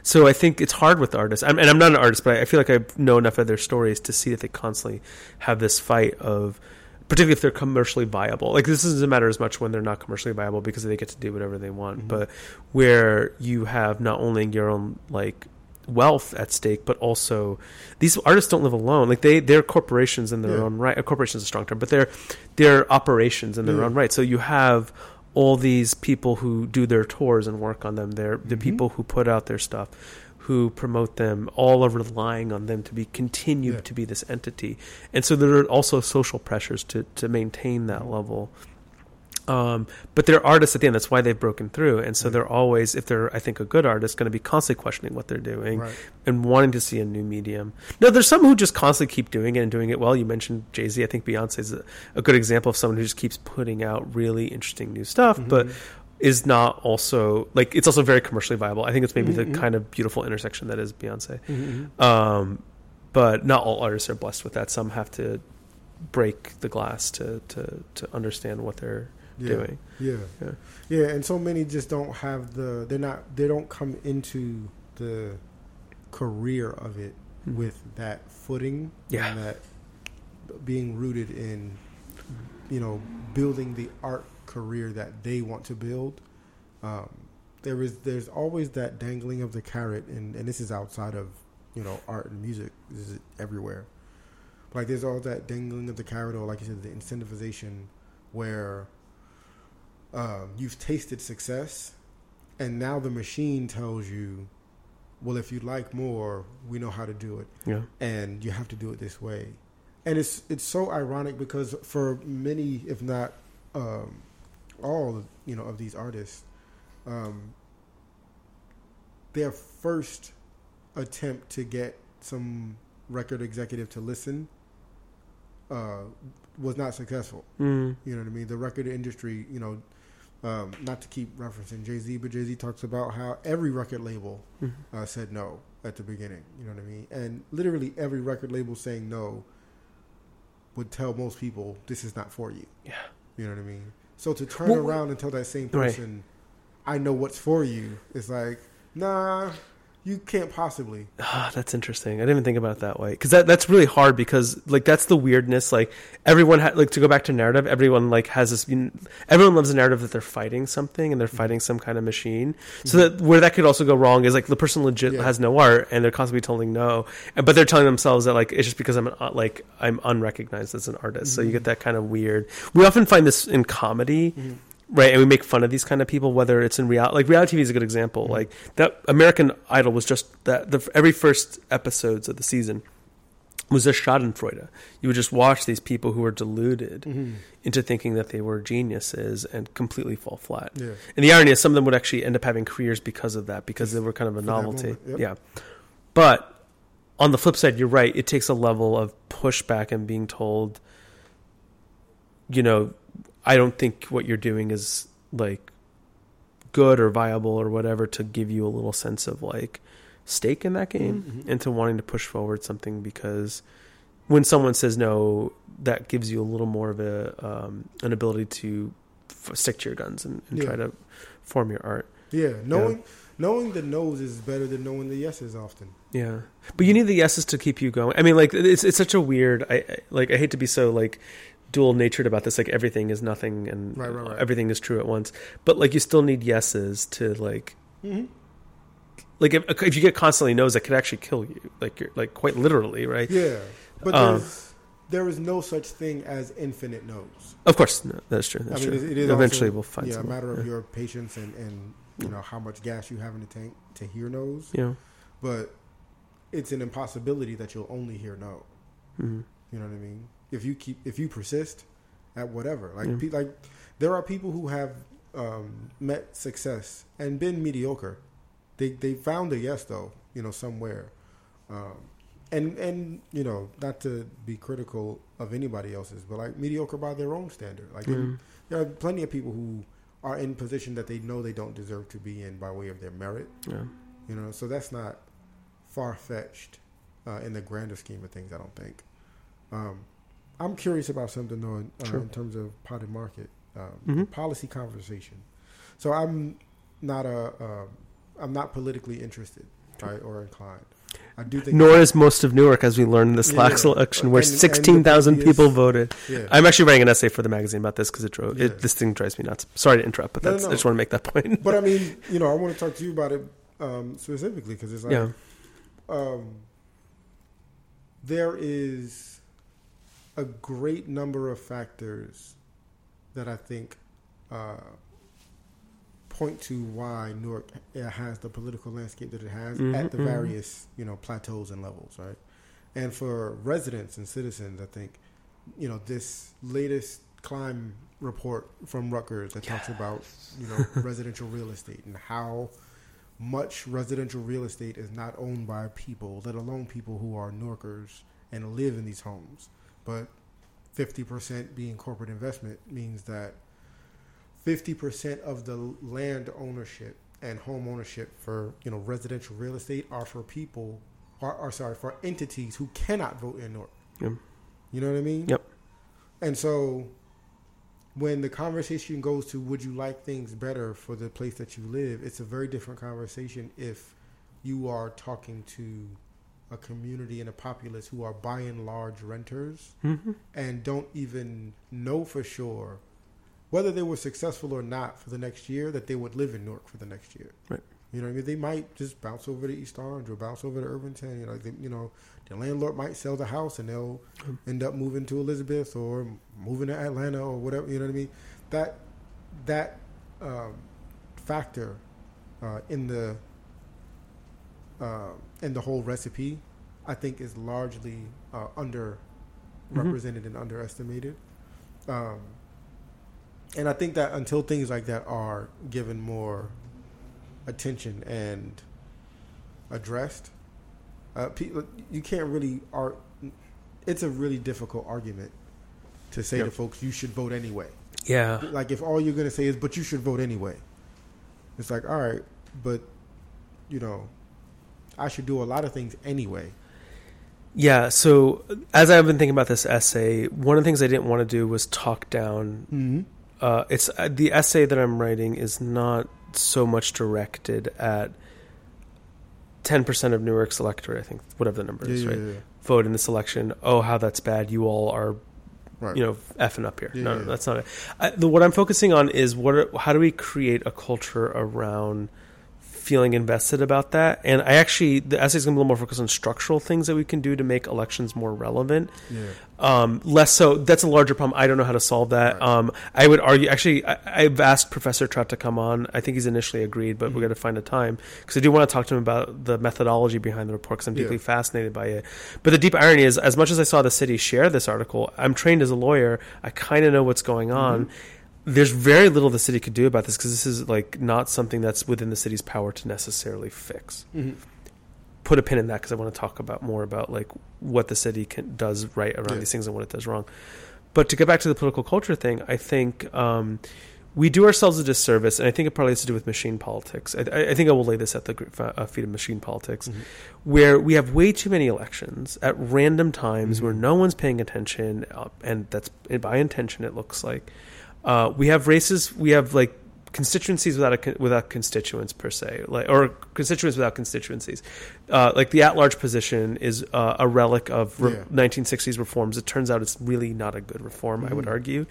So I think it's hard with artists. I'm, and I'm not an artist, but I feel like I know enough of their stories to see that they constantly have this fight of, particularly if they're commercially viable. Like this doesn't matter as much when they're not commercially viable because they get to do whatever they want.
Mhm.
But where you have not only your own like wealth at stake, but also these artists don't live alone. Like they, they're corporations in their
Yeah.
own right. A corporation is a strong term, but they're they're operations in their
Yeah.
own right. So you have all these people who do their tours and work on them. They're the
Mhm.
people who put out their stuff, who promote them. All are relying on them to be continued
Yeah.
to be this entity, and so there are also social pressures to to maintain that level. Um, but they're artists at the end. That's why they've broken through, and so
Right.
they're always, if they're, I think, a good artist, going to be constantly questioning what they're doing
Right.
and wanting to see a new medium. No, there's some who just constantly keep doing it and doing it well. You mentioned Jay Z. I think Beyonce is a, a good example of someone who just keeps putting out really interesting new stuff, but
Mhm.
is not also like it's also very commercially viable. I think it's maybe
Mhm.
the kind of beautiful intersection that is Beyonce.
Mhm.
Um, but not all artists are blessed with that. Some have to break the glass to to to understand what they're
Yeah.
doing.
Yeah.
Yeah.
yeah, and so many just don't have the. They're not. They don't come into the career of it
Mhm.
with that footing.
Yeah.
and that being rooted in, you know, building the art career that they want to build. Um, there is there's always that dangling of the carrot, and and this is outside of you know art and music. This is everywhere. Like there's all that dangling of the carrot, or like you said, the incentivization, where um, you've tasted success, and now the machine tells you, well, if you'd like more, we know how to do it
Yeah.
and you have to do it this way. And it's it's so ironic because for many, if not um, all, you know, of these artists, um, their first attempt to get some record executive to listen uh, was not successful.
Mm.
You know what I mean? The record industry, you know, Um, not to keep referencing Jay Z, but Jay Z talks about how every record label
Mm-hmm.
uh, said no at the beginning. You know what I mean? And literally every record label saying no would tell most people this is not for you.
Yeah.
You know what I mean? So to turn
Well,
around and tell that same
Right.
person, I know what's for you, it's like, nah, you can't possibly.
Ah, that's interesting. I didn't even think about it that way because that that's really hard because like that's the weirdness. Like everyone ha- like to go back to narrative. Everyone like has this. You know, everyone loves a narrative that they're fighting something and they're
Mm-hmm.
fighting some kind of machine. So that where that could also go wrong is like the person legit
Yeah.
has no art and they're constantly telling no, but they're telling themselves that like it's just because I'm an, uh, like I'm unrecognized as an artist. So you
Mm-hmm.
get that kind of weird. We often find this in comedy right and we make fun of these kind of people whether it's in reality like reality tv is a good example
Mm-hmm.
like that american idol was just that the every first episodes of the season was just schadenfreude you would just watch these people who were deluded
Mm-hmm.
into thinking that they were geniuses and completely fall flat
Yeah.
and the irony is some of them would actually end up having careers because of that because they were kind of a
For
novelty
yep.
yeah but on the flip side you're right it takes a level of pushback and being told you know i don't think what you're doing is like good or viable or whatever to give you a little sense of like stake in that game
Mhm.
into wanting to push forward something because when someone says no that gives you a little more of a um, an ability to f- stick to your guns and, and try to form your art
Yeah, knowing knowing the no's is better than knowing the yeses often.
Yeah, but you need the yeses to keep you going. I mean, like it's it's such a weird. I I- like I hate to be so like dual natured about this. Like everything is nothing and
Right, right, right.
everything is true at once. But like you still need yeses to like
Mm-hmm.
like if if you get constantly no's, that could actually kill you. Like you're like quite literally, right?
Yeah, but
Um,
there's, no such thing as infinite no's.
Of course, no, that's true. That's
I mean,
true.
it, is
Eventually,
also,
we'll find
yeah, a matter of
yeah.
your patience and and you know how much gas you have in the tank to hear no's.
yeah.
But it's an impossibility that you'll only hear no.
Mhm.
You know what I mean? If you keep if you persist at whatever, like
Yeah.
pe- like there are people who have um, met success and been mediocre. They they found a yes though, you know, somewhere. Um, and and you know, not to be critical of anybody else's, but like mediocre by their own standard. Like
Mm.
there are plenty of people who are in position that they know they don't deserve to be in by way of their merit.
yeah.
You know, so that's not far fetched uh, in the grander scheme of things. I don't think. Um, I'm curious about something though, in, uh,
Sure.
in terms of Pod and Market um,
Mhm.
policy conversation. So I'm not a, um, I'm not politically interested, right, or inclined. I do think,
Nor is most of Newark, as we learned in this
Yeah.
last election, where
And- and
16,000 people voted.
yeah,
I'm actually writing an essay for the magazine about this because it drove
Yeah.
it, this thing drives me nuts. Sorry to interrupt, but
No, no,
that's, I just want to make that point.
but I mean, you know, I want to talk to you about it um, specifically because it's like,
yeah,
um, there is a great number of factors that I think uh, point to why Newark has the political landscape that it has
Mhm,
at the
mhm.
various you know plateaus and levels, right? And for residents and citizens, I think you know this latest climb report from Rutgers that talks about you know residential real estate and how much residential real estate is not owned by people, let alone people who are Newarkers and live in these homes. But 50% being corporate investment means that 50% of the land ownership and home ownership for you know residential real estate are for people are, are sorry for entities who cannot vote in Newark.
Yep.
You know what I mean?
Yep.
And so when the conversation goes to would you like things better for the place that you live, it's a very different conversation if you are talking to a community and a populace who are by and large renters
hmm
and don't even know for sure whether they were successful or not for the next year that they would live in Newark for the next year.
Right.
You know what I mean? They might just bounce over to East Orange or bounce over to Irvington. You know, they, you know, the landlord might sell the house and they'll
Mhm.
end up moving to Elizabeth or moving to Atlanta or whatever. You know what I mean? That that um, factor uh, in the uh, in the whole recipe, I think, is largely uh, under
Mhm.
and underestimated. Um, and I think that until things like that are given more attention and addressed, uh, people, you can't really art. It's a really difficult argument to say
Yep.
to folks you should vote anyway.
Yeah.
Like if all you're going to say is, "But you should vote anyway," it's like, all right, but you know, I should do a lot of things anyway.
Yeah. So as I've been thinking about this essay, one of the things I didn't want to do was talk down.
Mm-hmm.
Uh, it's uh, the essay that I'm writing is not so much directed at ten percent of Newark's electorate. I think whatever the number is,
yeah,
right?
yeah.
Vote in this election. Oh, how that's bad! You all are
Right.
you know effing up here. No, no, that's not it. I, the, what I'm focusing on is what are, how do we create a culture around feeling invested about that? And I actually the essay is going to be a little more focused on structural things that we can do to make elections more relevant.
yeah.
Um, less so. That's a larger problem. I don't know how to solve that.
Right.
Um, I would argue. Actually, I, I've asked Professor Trout to come on. I think he's initially agreed, but
Mm-hmm.
we got to find a time because I do want to talk to him about the methodology behind the report because I'm
Yeah.
deeply fascinated by it. But the deep irony is, as much as I saw the city share this article, I'm trained as a lawyer. I kind of know what's going on.
Mm-hmm.
There's very little the city could do about this because this is like not something that's within the city's power to necessarily fix
Mhm.
put a pin in that because I want to talk about more about like what the city can, does right around
Yeah.
these things and what it does wrong. But to get back to the political culture thing, I think um, we do ourselves a disservice, and I think it probably has to do with machine politics. I, I- think I will lay this at the uh, feet of machine politics,
Mhm.
where we have way too many elections at random times
Mhm.
where no one's paying attention, uh, and that's by intention. It looks like uh, we have races. We have like constituencies without a, without constituents per se, like or constituents without constituencies. Uh, like the at-large position is uh, a relic of re-
Yeah.
1960s reforms. It turns out it's really not a good reform. I would
Mhm.
argue.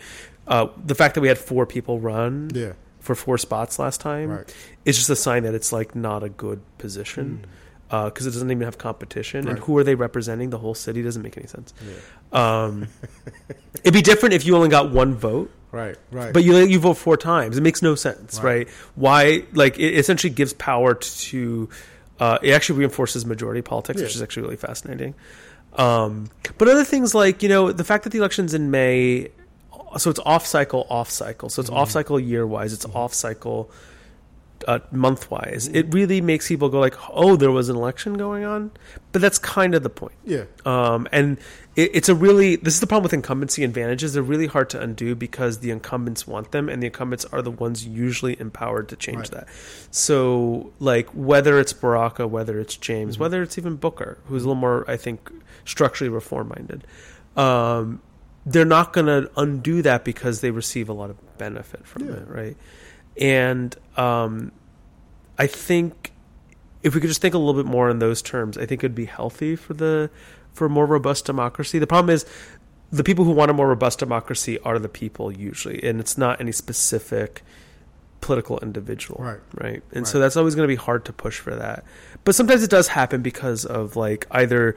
Uh, the fact that we had four people run
Yeah.
for four spots last time
Right.
is just a sign that it's like not a good position because it doesn't even have competition. And
Mm.
Who are they representing? The whole city doesn't make any sense.
Yeah.
Um, it'd be different if you only got one vote.
Right. Right.
But you you vote four times. It makes no sense, right?
Right.
Why? Like it essentially gives power to. Uh, it actually reinforces majority politics, which is actually really fascinating. Um, but other things like you know the fact that the election's in May, so it's off cycle, off cycle. So it's
Mm-hmm.
off cycle year wise. It's off cycle uh, month wise.
Mm-hmm.
It really makes people go like, oh, there was an election going on. But that's kind of the point.
yeah.
Um, and it, it's a really this is the problem with incumbency advantages. They're really hard to undo because the incumbents want them, and the incumbents are the ones usually empowered to change
Right.
that. So, like whether it's Baraka, whether it's James,
Mhm.
whether it's even Booker, who's a little more, I think, structurally reform minded, um, they're not going to undo that because they receive a lot of benefit from
Yeah.
it, right? And um, I think if we could just think a little bit more in those terms, I think it'd be healthy for the for a more robust democracy. The problem is the people who want a more robust democracy are the people usually, and it's not any specific political individual,
Right.
Right, and so that's always going to be hard to push for that. But sometimes it does happen because of like either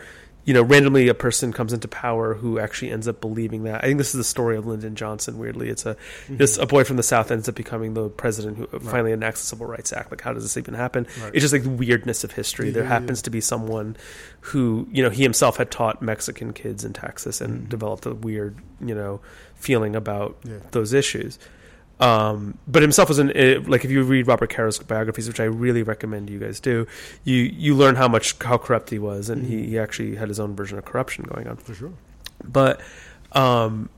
you know randomly a person comes into power who actually ends up believing that. I think this is the story of Lyndon Johnson. Weirdly, it's a this a boy from the South ends up becoming the president who finally enacts the Civil Rights Act. Like, how does this even happen?
Right.
It's just like the weirdness of history.
Yeah,
there
yeah,
happens
yeah.
to be someone who, you know, he himself had taught Mexican kids in Texas and
Mhm.
developed a weird, you know, feeling about those issues. Um, but himself was an uh, like if you read Robert Caro's biographies, which I really recommend you guys do, you you learn how much how corrupt he was, and he,
Mhm.
he actually had his own version of corruption going on.
For sure.
But um,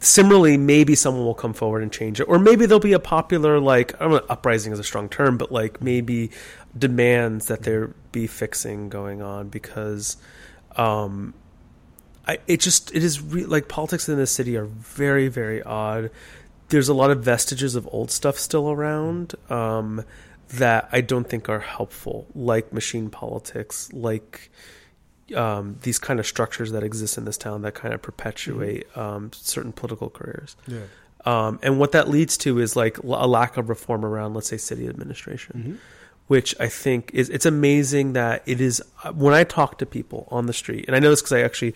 similarly, maybe someone will come forward and change it, or maybe there'll be a popular like I don't know, uprising is a strong term, but like maybe demands that there be fixing going on because um, I, it just it is re- like politics in this city are very very odd. There's a lot of vestiges of old stuff still around um, that I don't think are helpful, like machine politics, like um, these kind of structures that exist in this town that kind of perpetuate um, certain political careers.
Yeah.
Um, and what that leads to is like l- a lack of reform around, let's say, city administration
Mm-hmm.
which I think is it's amazing that it is when I talk to people on the street, and I know this because I actually,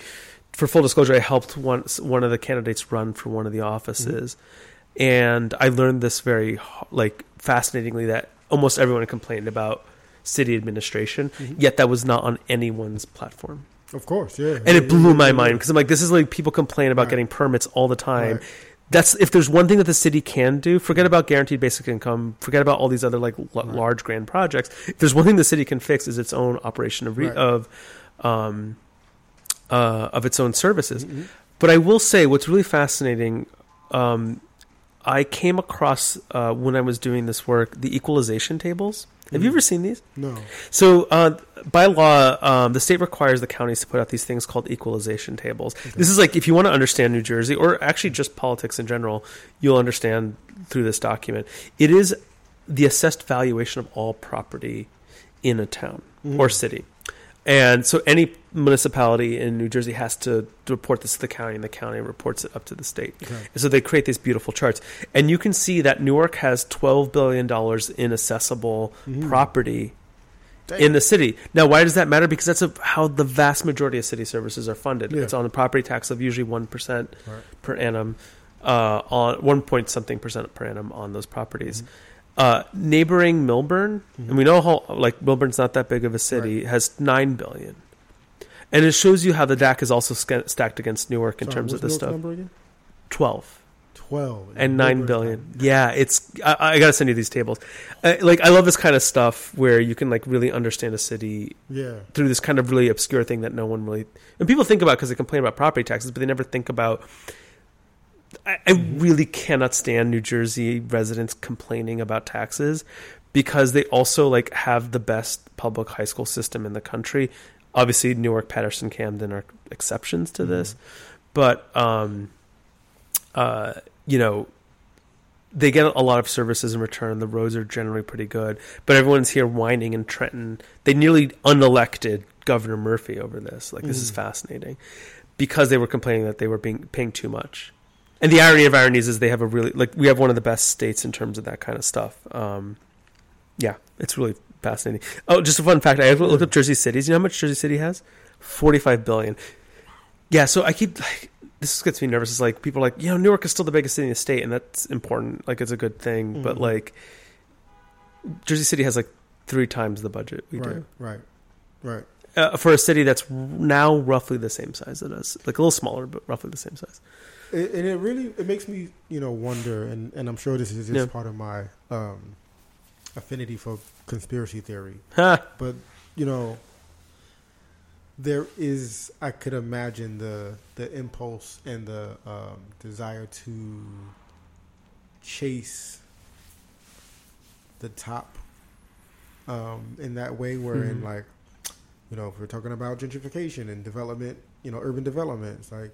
for full disclosure, I helped one one of the candidates run for one of the offices, and I learned this very like fascinatingly that almost everyone complained about city administration,
Mhm.
yet that was not on anyone's platform,
Of course. Yeah.
and it blew
yeah,
my
yeah,
mind because I'm like, this is like people complain about
Right.
getting permits all the time
Right.
that's if there's one thing that the city can do forget about guaranteed basic income forget about all these other like l-
Right.
large grand projects if there's one thing the city can fix is its own operation of re- of um uh of its own services
Mhm.
but i will say what's really fascinating um I came across uh, when I was doing this work the equalization tables. Have you
Mhm.
ever seen these?
No.
So, uh, by law, um, the state requires the counties to put out these things called equalization tables. This is like if you want to understand New Jersey or actually just politics in general, you'll understand through this document. It is the assessed valuation of all property in a town or
Mhm.
city. And so any municipality in New Jersey has to report this to the county, and the county reports it up to the state.
Okay.
And so they create these beautiful charts. And you can see that Newark has $12 billion in assessable
Mhm.
property
Damn.
in the city. Now, why does that matter? Because that's a, how the vast majority of city services are funded.
Yeah.
It's on the property tax of usually 1%
Right.
per annum, uh, on 1 point something percent per annum on those properties.
Mm-hmm.
Uh, neighboring Millburn,
Mhm.
and we know how like Millburn's not that big of a city, has nine billion, and it shows you how the DAC is also stacked against Newark in
Sorry,
terms of this
Newark's
stuff. Twelve
Twelve
and nine
Millburn's
billion. Yeah, it's I, I gotta send you these tables. Uh, like I love this kind of stuff where you can like really understand a city
Yeah.
through this kind of really obscure thing that no one really and people think about because they complain about property taxes, but they never think about. I, I really cannot stand New Jersey residents complaining about taxes because they also like have the best public high school system in the country. Obviously, Newark, Paterson, Camden are exceptions to this, but um, uh, you know, they get a lot of services in return. The roads are generally pretty good, but everyone's here whining in Trenton. They nearly unelected Governor Murphy over this. Like this is
Mhm.
fascinating because they were complaining that they were being paying too much. And the irony of ironies is they have a really like we have one of the best states in terms of that kind of stuff. Um, yeah, it's really fascinating. Oh, just a fun fact: I looked up Jersey cities. You know how much Jersey City has? Forty-five billion. Yeah, so I keep like, this gets me nervous. It's like people are like, you know, Newark is still the biggest city in the state, and that's important. Like, it's a good thing. But
Mhm.
like, Jersey City has like three times the budget we
Right.
do
Right. Right.
uh, for a city that's now roughly the same size as us, like a little smaller, but roughly the same size.
It, and it really it makes me you know wonder, and, and I'm sure this is just
Yeah.
part of my um, affinity for conspiracy theory. But you know, there is I could imagine the the impulse and the um, desire to chase the top um, in that way, wherein
Mhm.
like you know if we're talking about gentrification and development, you know, urban development, it's like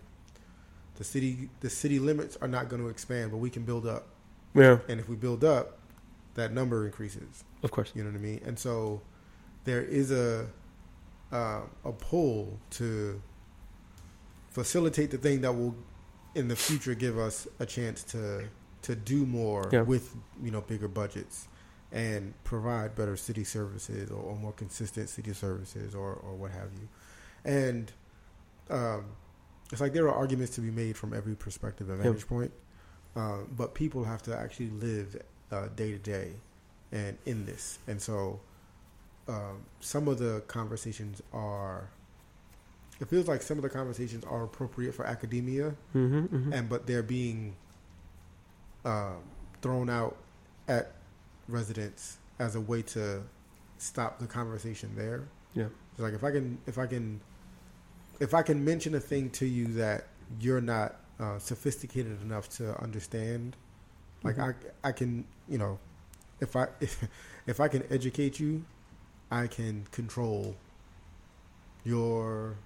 the city the city limits are not going to expand, but we can build up,
Yeah,
and if we build up, that number increases.
of course.
You know what I mean? And so there is a uh, a pull to facilitate the thing that will in the future give us a chance to to do more
Yeah.
with you know bigger budgets and provide better city services or, or more consistent city services or, or what have you. And um, it's like there are arguments to be made from every perspective and vantage point. Um, but people have to actually live uh, day to day and in this. And so um, some of the conversations are. It feels like some of the conversations are appropriate for academia,
hmm hmm
and but they're being um, thrown out at residents as a way to stop the conversation there.
Yeah.
It's like if I can, if I can, if I can mention a thing to you that you're not uh, sophisticated enough to understand, like
Mhm.
I, I can, you know, if I if, if I can educate you, I can control your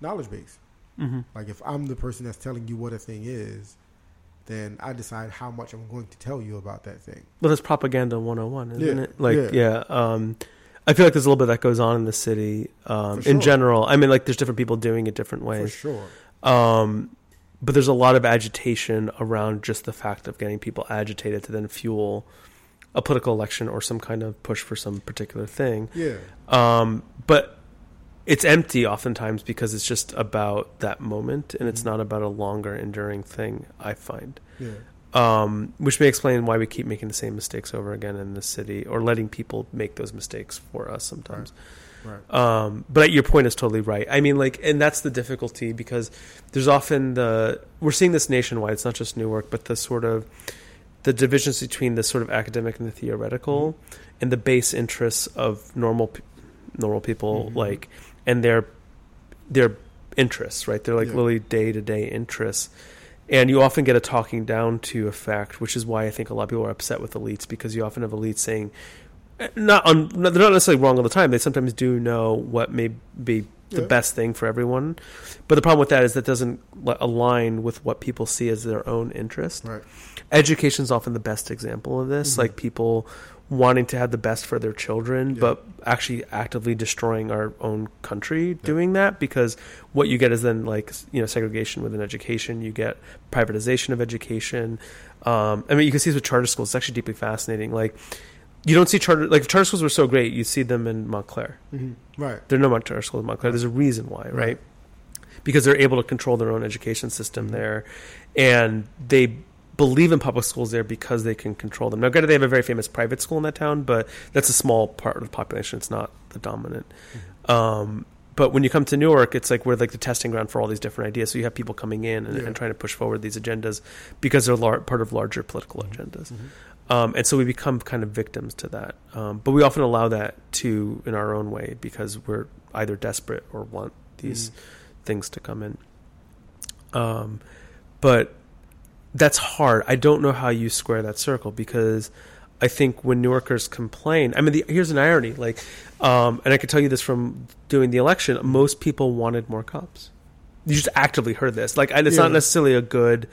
knowledge base.
hmm
Like if I'm the person that's telling you what a thing is, then I decide how much I'm going to tell you about that thing.
Well, that's propaganda 101, isn't
Yeah,
it? Like,
yeah.
yeah. um, I feel like there's a little bit that goes on in the city um,
For
in general. I mean, like, there's different people doing it different
For
ways.
sure.
Um, but there's a lot of agitation around just the fact of getting people agitated to then fuel a political election or some kind of push for some particular thing.
Yeah.
Um, but it's empty oftentimes because it's just about that moment and it's
Mhm.
not about a longer enduring thing, I find.
Yeah.
Um, which may explain why we keep making the same mistakes over again in the city or letting people make those mistakes for us sometimes.
Right.
Um, but your point is totally right. I mean, like, and that's the difficulty because there's often the we're seeing this nationwide. It's not just Newark, but the sort of the divisions between the sort of academic and the theoretical, and the base interests of normal normal people,
Mhm.
like, and their their interests, right? They're like
Yeah.
really day to day interests, and you often get a talking down to effect, which is why I think a lot of people are upset with elites because you often have elites saying, eh, not on, they're not necessarily wrong all the time. They sometimes do know what may be the
Yeah.
best thing for everyone, but the problem with that is that doesn't align with what people see as their own interest.
Right.
Education is often the best example of this,
Mhm.
like people wanting to have the best for their children,
Yeah.
but actually actively destroying our own country doing that because what you get is then like you know segregation within education. You get privatization of education. Um, i mean you can see this with charter schools. It's actually deeply fascinating. Like you don't see charter like charter schools were so great you see them in montclair.
Hmm Right.
there are no charter schools in montclair. There's a reason why right,
Right.
because they're able to control their own education system
Mhm.
there and they believe in public schools there because they can control them now granted they have a very famous private school in that town but that's a small part of the population it's not the dominant um, but when you come to Newark, it's like we're like the testing ground for all these different ideas. So you have people coming in and,
Yeah.
and trying to push forward these agendas because they're lar- part of larger political agendas.
Mhm.
Um, and so we become kind of victims to that. Um, but we often allow that to in our own way because we're either desperate or want these
Mhm.
things to come in. Um, but that's hard. I don't know how you square that circle because I think when Newarkers complain, I mean, the, here's an irony. Like, um, and I can tell you this from doing the election. Most people wanted more cops. You just actively heard this. Like, and it's not necessarily a good,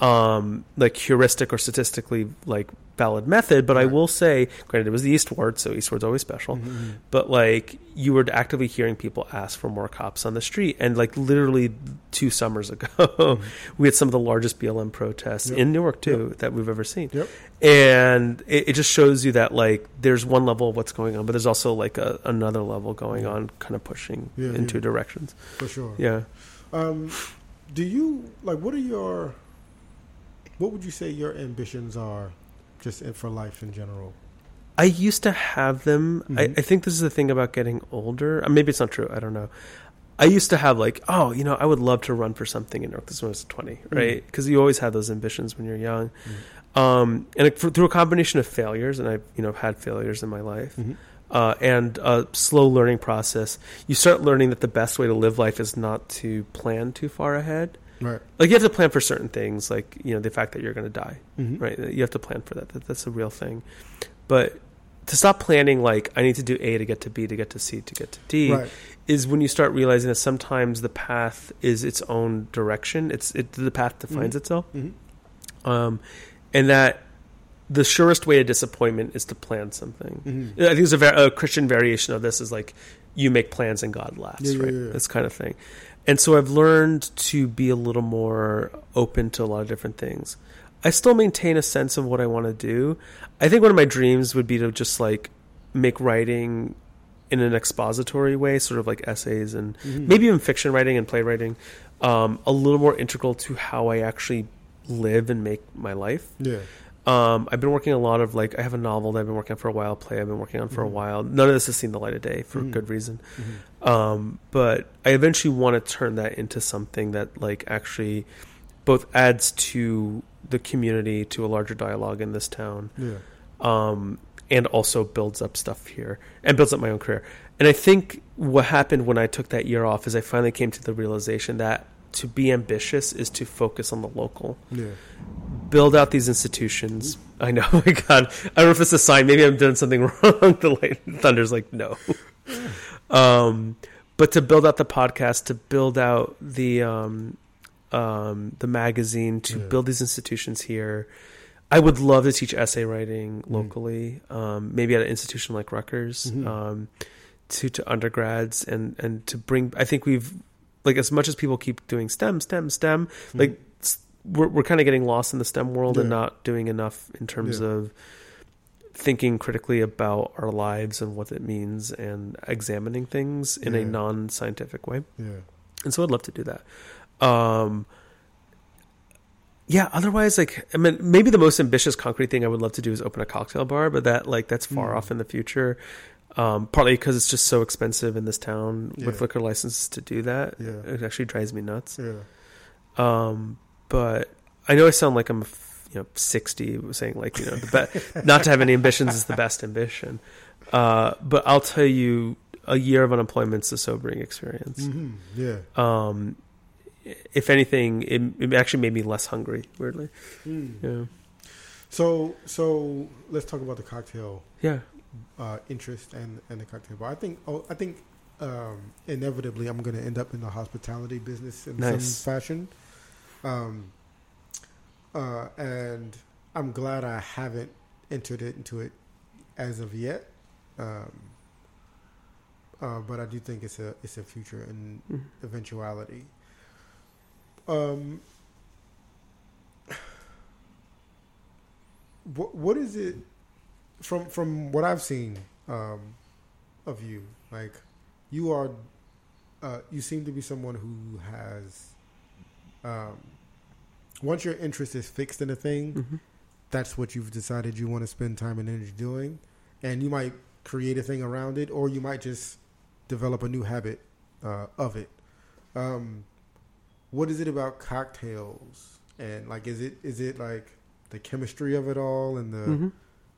um, like heuristic or statistically like valid method. But I will say, granted, it was the East Ward, so East Ward's always special
Mhm.
but like you were actively hearing people ask for more cops on the street and like literally two summers ago we had some of the largest blm protests
Yep.
in newark too that we've ever seen
Yep.
and it, it just shows you that like there's one level of what's going on but there's also like a, another level going
Yeah.
on kind of pushing
Yeah,
in two directions
For sure.
yeah
Um, do you like? What are your? What would you say your ambitions are, just for life in general?
I used to have them. I,
Mhm.
I think this is the thing about getting older. Uh, Maybe it's not true. I don't know. I used to have like, oh, you know, I would love to run for something in York. This when I was twenty, right? Because you always have those ambitions when you're young. Um, and it, for, through a combination of failures, and I've you know had failures in my life,
Mhm.
uh, and a slow learning process, you start learning that the best way to live life is not to plan too far ahead.
Right.
Like you have to plan for certain things, like you know the fact that you're going to die
Mhm.
right? You have to plan for that. that. That's a real thing. But to stop planning, like I need to do A to get to B to get to C to get to D,
Right.
is when you start realizing that sometimes the path is its own direction. It's it the path defines
Mhm.
itself,
Mhm.
um, and that the surest way to disappointment is to plan something.
Mhm.
I think there's a, a Christian variation of this is like you make plans and God laughs,
yeah,
right?
yeah, yeah.
This kind of thing. And so I've learned to be a little more open to a lot of different things. I still maintain a sense of what I want to do. I think one of my dreams would be to just like make writing in an expository way, sort of like essays and
Mhm.
maybe even fiction writing and playwriting, um, a little more integral to how I actually live and make my life.
Yeah.
Um, I've been working a lot of like I have a novel that I've been working on for a while, play I've been working on for a
Mhm.
while. None of this has seen the light of day for
Mhm.
good reason.
Mhm.
Um, but I eventually want to turn that into something that like actually both adds to the community, to a larger dialogue in this town,
Yeah.
um, and also builds up stuff here and builds up my own career. And I think what happened when I took that year off is I finally came to the realization that to be ambitious is to focus on the local
Yeah.
build out these institutions. I know, my God. I don't know if it's a sign. Maybe I'm doing something wrong. the light, thunder's like, no. um, but to build out the podcast, to build out the um, um, the magazine, to
Yeah.
build these institutions here. I would love to teach essay writing
Mm.
locally, um, maybe at an institution like Rutgers,
Mhm.
um, to to undergrads, and and to bring. I think we've like as much as people keep doing STEM, STEM, STEM, like we're we're kind of getting lost in the STEM world and not doing enough in terms
Yeah.
of thinking critically about our lives and what it means and examining things in a non-scientific way.
Yeah.
And so I'd love to do that. Um yeah, otherwise like I mean maybe the most ambitious concrete thing I would love to do is open a cocktail bar, but that like that's far
Mm.
off in the future. Um, partly because it's just so expensive in this town with liquor licenses to do that.
Yeah.
It actually drives me nuts.
Yeah.
Um, but I know I sound like I'm, you know, sixty, saying like you know, the be- not to have any ambitions is the best ambition. Uh, but I'll tell you, a year of unemployment is a sobering experience.
hmm Yeah.
Um, if anything, it, it actually made me less hungry. Weirdly,
Hmm.
yeah,
So so let's talk about the cocktail
yeah,
uh, interest and and the cocktail bar. I think oh, I think um, inevitably I'm going to end up in the hospitality business in
Nice.
some fashion. Um, uh, and I'm glad I haven't entered it into it as of yet. Um, uh, but I do think it's a it's a future and
Mhm.
eventuality. Um, what what is it from from what I've seen um, of you? Like you are, uh, you seem to be someone who has. Um, once your interest is fixed in a thing,
hmm
that's what you've decided you want to spend time and energy doing, and you might create a thing around it, or you might just develop a new habit uh, of it. Um, what is it about cocktails, and like, is it is it like the chemistry of it all, and the
hmm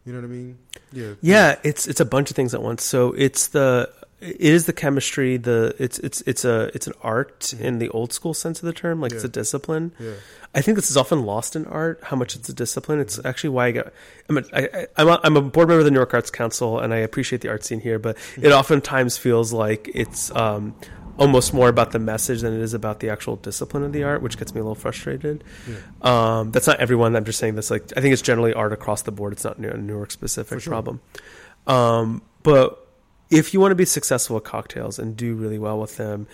you know what I mean? Yeah,
Yeah, it's it's a bunch of things at once. So it's the it is the chemistry. The it's it's it's a it's an art in the old school sense of the term. Like it's a discipline.
yeah,
I think this is often lost in art. How much it's a discipline. It's actually why I got. I'm a, I, I'm a, I'm a board member of the Newark Arts Council, and I appreciate the art scene here. But it oftentimes feels like it's um, almost more about the message than it is about the actual discipline of the art, which gets me a little frustrated.
yeah.
Um, that's not everyone. I'm just saying this. Like I think it's generally art across the board. It's not a Newark specific
sure.
problem. Um, but if you want to be successful at cocktails and do really well with them,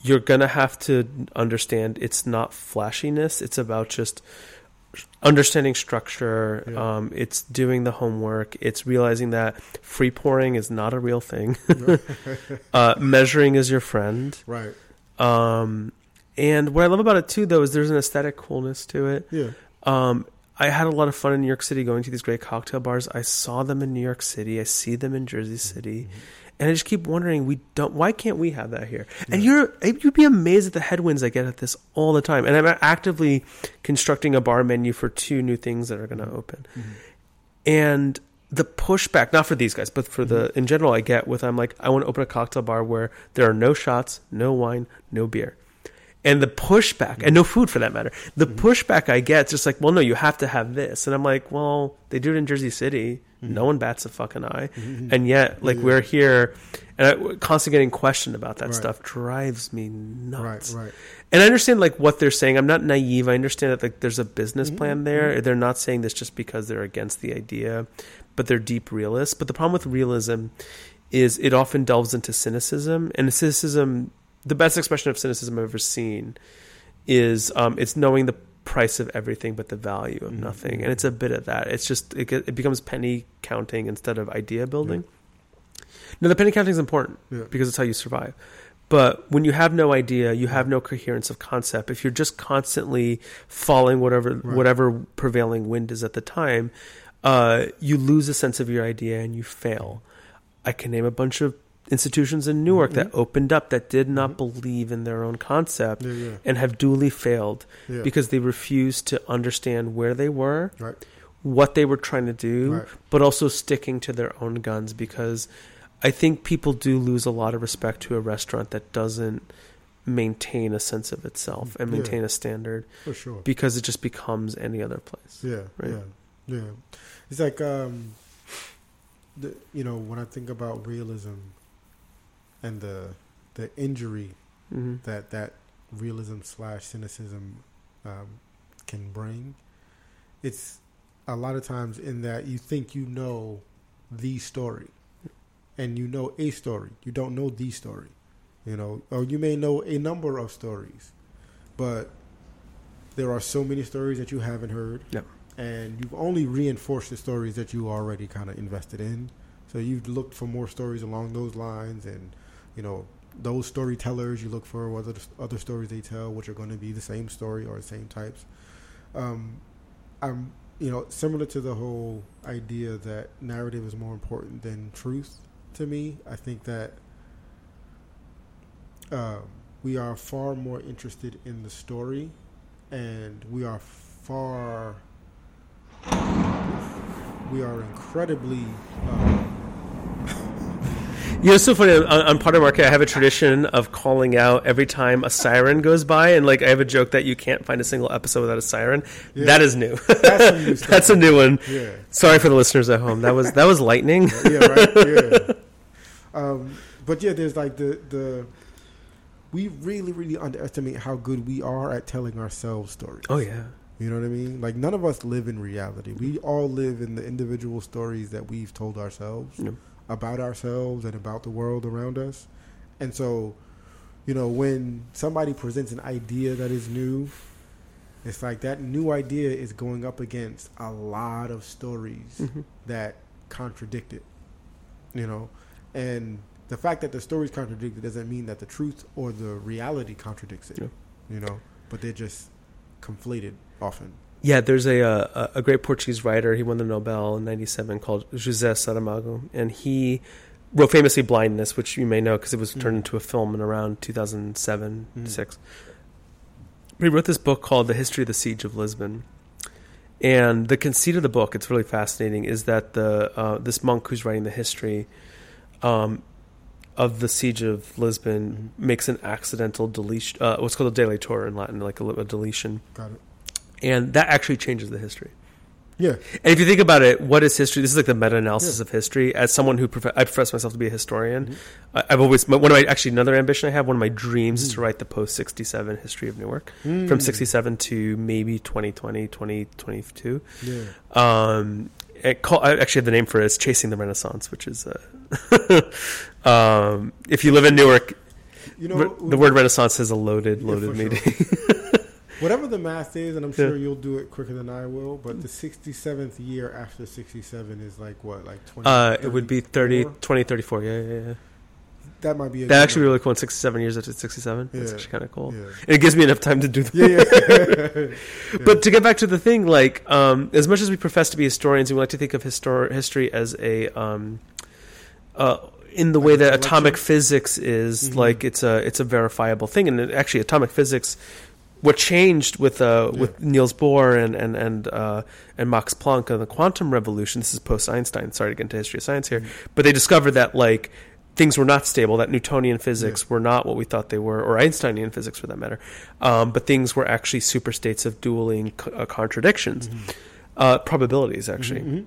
you're gonna have to understand it's not flashiness. It's about just understanding structure.
Yeah.
Um, it's doing the homework. It's realizing that free pouring is not a real thing. uh, measuring is your friend.
right.
Um, and what I love about it too, though, is there's an aesthetic coolness to it.
Yeah,
Um, I had a lot of fun in New York City going to these great cocktail bars. I saw them in New York City. I see them in Jersey City. And I just keep wondering, we don't. Why can't we have that here? And you're eh, you'd be amazed at the headwinds I get at this all the time. And I'm actively constructing a bar menu for two new things that are going to mm-hmm. open. Mm-hmm. And the pushback, not for these guys, but for the mm-hmm. in general, I get with I'm like, I want to open a cocktail bar where there are no shots, no wine, no beer. And the pushback, and no food for that matter, the mm-hmm. pushback I get is just like, well, no, you have to have this. And I'm like, well, they do it in Jersey City. Mm-hmm. No one bats a fucking eye. Mm-hmm. And yet, like,
Yeah.
we're here, and I, constantly getting questioned about that
Right.
stuff drives me nuts.
right, right.
And I understand like what they're saying. I'm not naive. I understand that like there's a business
Mm-hmm.
plan there. They're not saying this just because they're against the idea, but they're deep realists. But the problem with realism is it often delves into cynicism, and cynicism. The best expression of cynicism I've ever seen is um, it's knowing the price of everything but the value of
Mhm.
nothing, and it's a bit of that. It's just it, it becomes penny counting instead of idea building. Now the penny counting is important
Yeah.
because it's how you survive. But when you have no idea, you have no coherence of concept. If you're just constantly following whatever
Right.
whatever prevailing wind is at the time, uh, you lose a sense of your idea and you fail. I can name a bunch of institutions in Newark that opened up that did not
Mhm.
believe in their own concept
Yeah, yeah,
and have duly failed
yeah.
because they refused to understand where they were,
right,
what they were trying to do,
right.
but also sticking to their own guns because I think people do lose a lot of respect to a restaurant that doesn't maintain a sense of itself and maintain a standard
For sure.
because it just becomes any other place.
Yeah,
Right.
yeah, yeah. It's like um, the you know when I think about realism and the the injury
hmm
that that realism slash cynicism um, can bring, it's a lot of times in that you think you know the story, and you know a story, you don't know the story, you know, or you may know a number of stories, but there are so many stories that you haven't heard,
Yep.
and you've only reinforced the stories that you already kind of invested in. So you've looked for more stories along those lines, and you know those storytellers. You look for what other other stories they tell, which are going to be the same story or the same types. Um, I'm you know similar to the whole idea that narrative is more important than truth. To me, I think that um, we are far more interested in the story, and we are far we are incredibly um,
You know, it's so funny. On, on Pod and Market, I have a tradition of calling out every time a siren goes by, and like I have a joke that you can't find a single episode without a siren.
Yeah.
That is new.
That's new.
That's a new one.
Yeah.
Sorry for the listeners at home. That was that was lightning.
yeah, right. Yeah. Um, but yeah, there's like the the we really really underestimate how good we are at telling ourselves stories.
Oh yeah.
You know what I mean? Like none of us live in reality. We all live in the individual stories that we've told ourselves
Yep.
About ourselves and about the world around us. And so, you know, when somebody presents an idea that is new, it's like that new idea is going up against a lot of stories
Mhm.
that contradict it. You know, and the fact that the stories contradict it doesn't mean that the truth or the reality contradicts it.
Yeah.
You know, but they're just conflated often.
Yeah, there's a, uh, a a great Portuguese writer. He won the Nobel in '97 called José Saramago, and he wrote famously "Blindness," which you may know because it was turned
Mhm.
into a film in around 2007
Mhm.
six. He wrote this book called "The History of the Siege of Lisbon," and the conceit of the book, it's really fascinating, is that the uh, this monk who's writing the history um, of the siege of Lisbon makes an accidental deletion. Uh, what's called a deleatur in Latin, like a, a deletion,
Got it.
And that actually changes the history.
Yeah.
And if you think about it, what is history? This is like the meta-analysis
Yeah.
of history. As someone who prof- I profess myself to be a historian,
Mhm.
I I've always one of my actually another ambition I have. One of my dreams is
Mm.
to write the post sixty seven history of Newark
Mm.
from sixty seven to maybe 2020, 2022.
Yeah.
Um, it call, I actually have the name for it, it is Chasing the Renaissance, which is uh, um, if you live in Newark,
You know,
the word Renaissance has a loaded loaded
for
meaning.
whatever the math is, and I'm
Yeah.
sure you'll do it quicker than I will, but the 67th year after 67 is like what, like 20?
Uh, it would be 30, 20, 34. Yeah, yeah, yeah.
That might be a
That actually
one.
really cool. in 67 years after 67. That's actually kind of cool.
Yeah.
And it gives me enough time to do the
Yeah, yeah.
But to get back to the thing, like, um, as much as we profess to be historians, we like to think of histor- history as a, um, uh, in the
Like
way that atomic physics is,
Mhm.
like it's a it's a verifiable thing. And actually, atomic physics, what changed with uh,
Yeah.
with Niels Bohr and and and uh, and Max Planck and the quantum revolution. This is post Einstein. Sorry to get into history of science here,
Mhm.
but they discovered that like things were not stable. That Newtonian physics were not what we thought they were, or Einsteinian physics for that matter. Um, but things were actually superstates of dueling co- uh, contradictions,
Mhm.
uh, probabilities actually.
Mhm.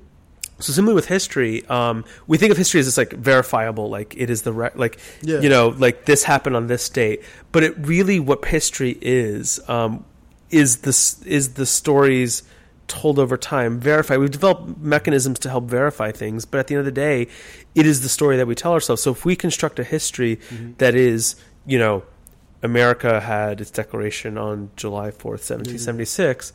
So similarly with history, um, we think of history as this like verifiable, like it is the re- like
Yeah.
you know like this happened on this date. But it really what history is um, is this is the stories told over time, verify We've developed mechanisms to help verify things, but at the end of the day, it is the story that we tell ourselves. So if we construct a history
Mhm.
that is, you know, America had its declaration on July fourth, seventeen seventy six.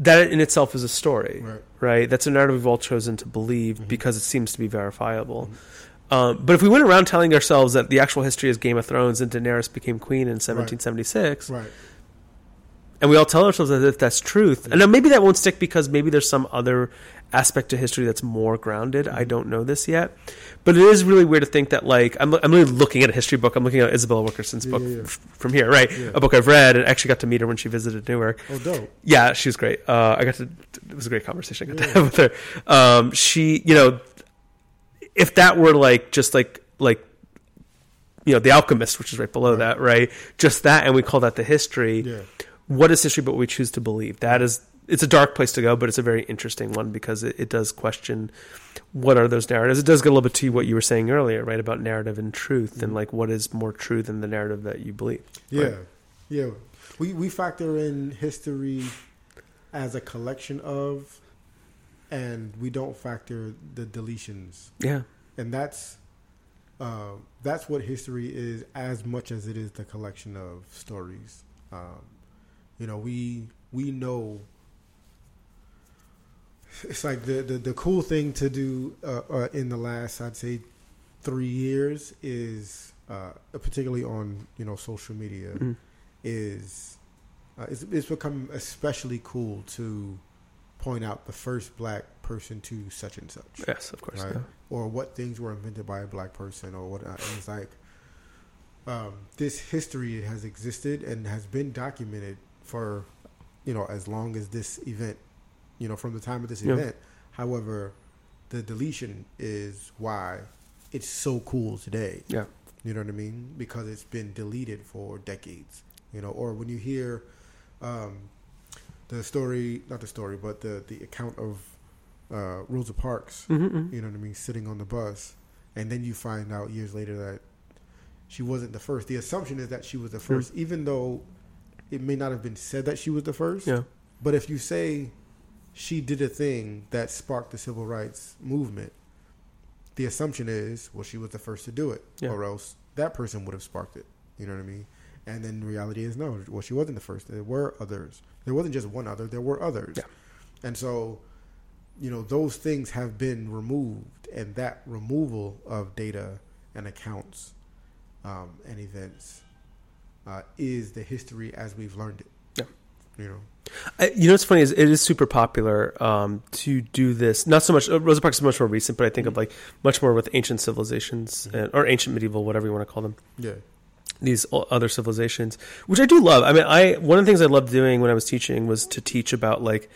That in itself is a story
Right.
right? That's a narrative we've all chosen to believe
Mhm.
because it seems to be verifiable.
Mm-hmm.
Um, but if we went around telling ourselves that the actual history is Game of Thrones and Daenerys became queen in 1776,
Right.
and we all tell ourselves as if that's truth, and now maybe that won't stick because maybe there's some other aspect to history that's more grounded. I don't know this yet, but it is really weird to think that like I'm, I'm really looking at a history book. I'm looking at Isabella Wilkerson's
Yeah,
book
yeah, yeah.
f- from here, right? A book I've read and actually got to meet her when she visited Newark.
Oh, dope.
Yeah, she was great. Uh, I got to. It was a great conversation I got to have with her. Um, she, you know, if that were like just like like, you know, The Alchemist, which is right below
Right.
that, right? Just that, and we call that the history.
Yeah.
What is history? But we choose to believe that is. It's a dark place to go, but it's a very interesting one because it, it does question what are those narratives. It does get a little bit to what you were saying earlier, right, about narrative and truth, and
Mhm.
like what is more true than the narrative that you believe.
Yeah.
Right.
Yeah. We we factor in history as a collection of, and we don't factor the deletions,
Yeah,
and that's uh, that's what history is as much as it is the collection of stories. Um, you know, we we know. It's like the, the, the cool thing to do uh, uh, in the last, I'd say, three years is, uh, particularly on you know social media,
Mhm.
is uh, it's, it's become especially cool to point out the first black person to such and such,
yes, of course.
Right.
yeah.
or what things were invented by a black person, or what. And it's like um, this history has existed and has been documented for you know as long as this event, you know, from the time of this
Yeah.
event. However, the deletion is why it's so cool today.
Yeah.
You know what I mean? Because it's been deleted for decades. You know, or when you hear um, the story, not the story, but the the account of uh, Rosa Parks.
Mm-hmm.
You know what I mean? Sitting on the bus, and then you find out years later that she wasn't the first. The assumption is that she was the 1st even though it may not have been said that she was the first.
Yeah.
But if you say she did a thing that sparked the civil rights movement, the assumption is, well, she was the first to do it,
Yeah.
or else that person would have sparked it. You know what I mean? And then the reality is, no, well, she wasn't the first. There were others. There wasn't just one other. There were others.
Yeah.
And so, you know, those things have been removed, and that removal of data and accounts um, and events uh, is the history as we've learned it.
Yeah.
You know.
I, you know what's funny is it is super popular um, to do this. Not so much uh, Rosa Parks is much more recent, but I think of like much more with ancient civilizations and, or ancient medieval, whatever you want to call them.
Yeah.
These other civilizations, which I do love. I mean, I one of the things I loved doing when I was teaching was to teach about like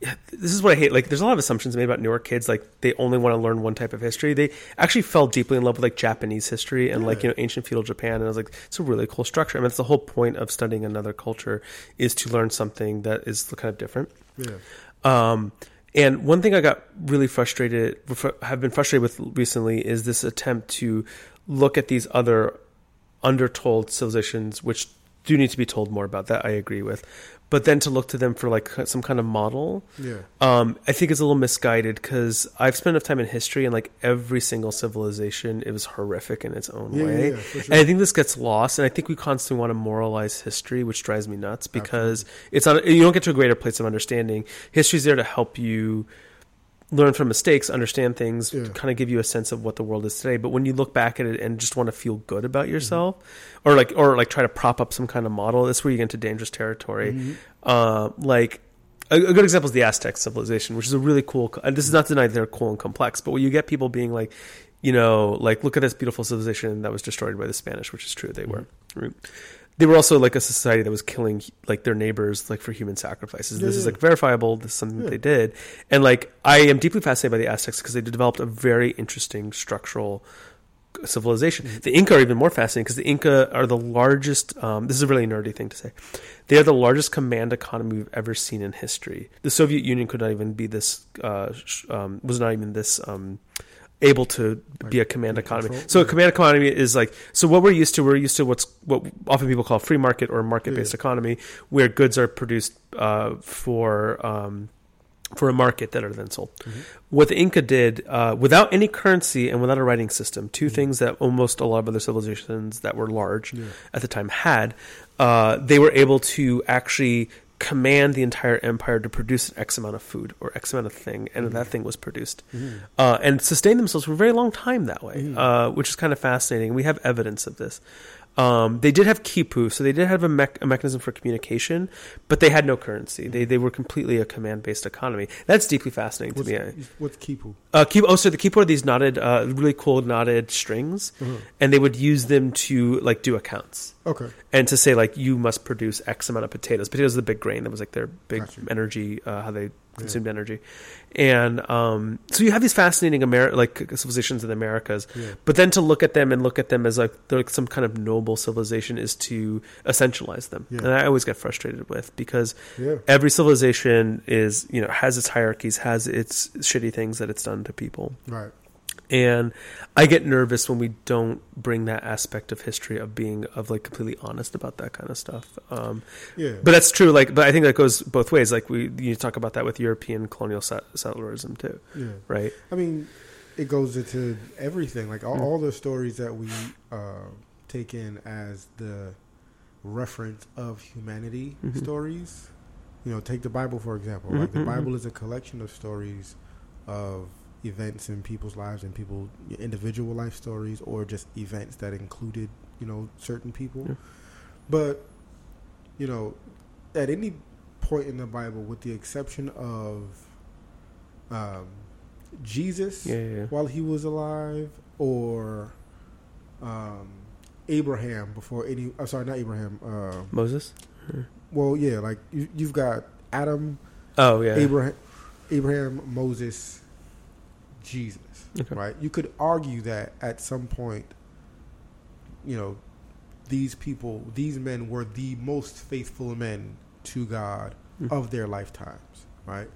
this is what I hate. Like, there's a lot of assumptions made about Newark kids. Like, they only want to learn one type of history. They actually fell deeply in love with like Japanese history and like you know ancient feudal Japan. And I was like, it's a really cool structure. I mean, that's the whole point of studying another culture is to learn something that is kind of different.
Yeah.
Um, and one thing I got really frustrated, have been frustrated with recently, is this attempt to look at these other undertold civilizations, which do need to be told more about. That I agree with, but then to look to them for like some kind of model,
Yeah.
um, I think it's a little misguided because I've spent enough time in history and like every single civilization, it was horrific in its own
Yeah, yeah,
way.
yeah, for sure.
And I think this gets lost, and I think we constantly want to moralize history, which drives me nuts because it's not. You don't get to a greater place of understanding. History's there to help you learn from mistakes, understand things,
Yeah.
kind of give you a sense of what the world is today. But when you look back at it and just want to feel good
Mm-hmm.
about yourself, or like or like try to prop up some kind of model, that's where you get into dangerous territory.
Mm-hmm.
Uh, like a, a good example is the Aztec civilization, which is a really cool. And this is not to deny they're cool and complex, but when you get people being like, you know, like look at this beautiful civilization that was destroyed by the Spanish, which is true, they were.
Mm-hmm.
Right? They were also like a society that was killing like their neighbors like for human sacrifices.
Yeah,
this is like verifiable. This is something
Yeah.
that they did, and like I am deeply fascinated by the Aztecs because they developed a very interesting structural civilization.
Mm-hmm.
The Inca are even more fascinating because the Inca are the largest. Um, this is a really nerdy thing to say. They are the largest command economy we've ever seen in history. The Soviet Union could not even be this. Uh, sh- um, was not even this. Um, able to be a command economy.
control?
So a command economy is like so what we're used to. We're used to what's what often people call free market or market based
Yeah.
economy, where goods are produced uh, for um, for a market that are then sold.
Mm-hmm.
What the Inca did, uh, without any currency and without a writing system, 2
Mhm.
things that almost a lot of other civilizations that were large
Yeah.
at the time had, uh, they were able to actually command the entire empire to produce an X amount of food or X amount of thing, and
Mhm.
that thing was produced.
Mhm.
Uh, and sustain themselves for a very long time that way,
Mhm.
uh, which is kind of fascinating. We have evidence of this. Um, they did have kipu, so they did have a, mech- a mechanism for communication, but they had no currency. They they were completely a command based economy. That's deeply fascinating
What's,
to me.
what's Kipu?
Uh, kipu, oh, so the kipu are these knotted, uh, really cool knotted strings,
Uh-huh.
and they would use them to like do accounts
Okay.
and to say like you must produce X amount of potatoes. Potatoes is the big grain that was like their big
Gotcha.
energy, uh, how they consumed energy, and um, so you have these fascinating Amer- like civilizations in the Americas.
Yeah.
But then to look at them and look at them as like they're like some kind of noble civilization is to essentialize them,
Yeah.
and I always get frustrated with because
Yeah.
every civilization is you know has its hierarchies, has its shitty things that it's done to people,
Right.
And I get nervous when we don't bring that aspect of history of being of like completely honest about that kind of stuff. Um,
Yeah.
but that's true. Like, but I think that goes both ways. Like we you talk about that with European colonial settlerism too,
yeah.
right?
I mean, it goes into everything. Like all,
Mm.
all the stories that we uh, take in as the reference of humanity
Mhm.
stories. You know, take the Bible for example.
Mhm,
Like the
mhm,
Bible is a collection of stories of events in people's lives and people individual life stories or just events that included you know certain people.
Yeah.
But you know, at any point in the Bible, with the exception of um, Jesus
Yeah, yeah,
while he was alive, or um, Abraham before any. I'm sorry, not Abraham. Uh,
Moses.
well, yeah, like you, you've got Adam,
Oh yeah.
Abraham, Abraham, Moses, Jesus,
Okay.
right? You could argue that at some point, you know, these people, these men were the most faithful men to God
Mhm.
of their lifetimes, right?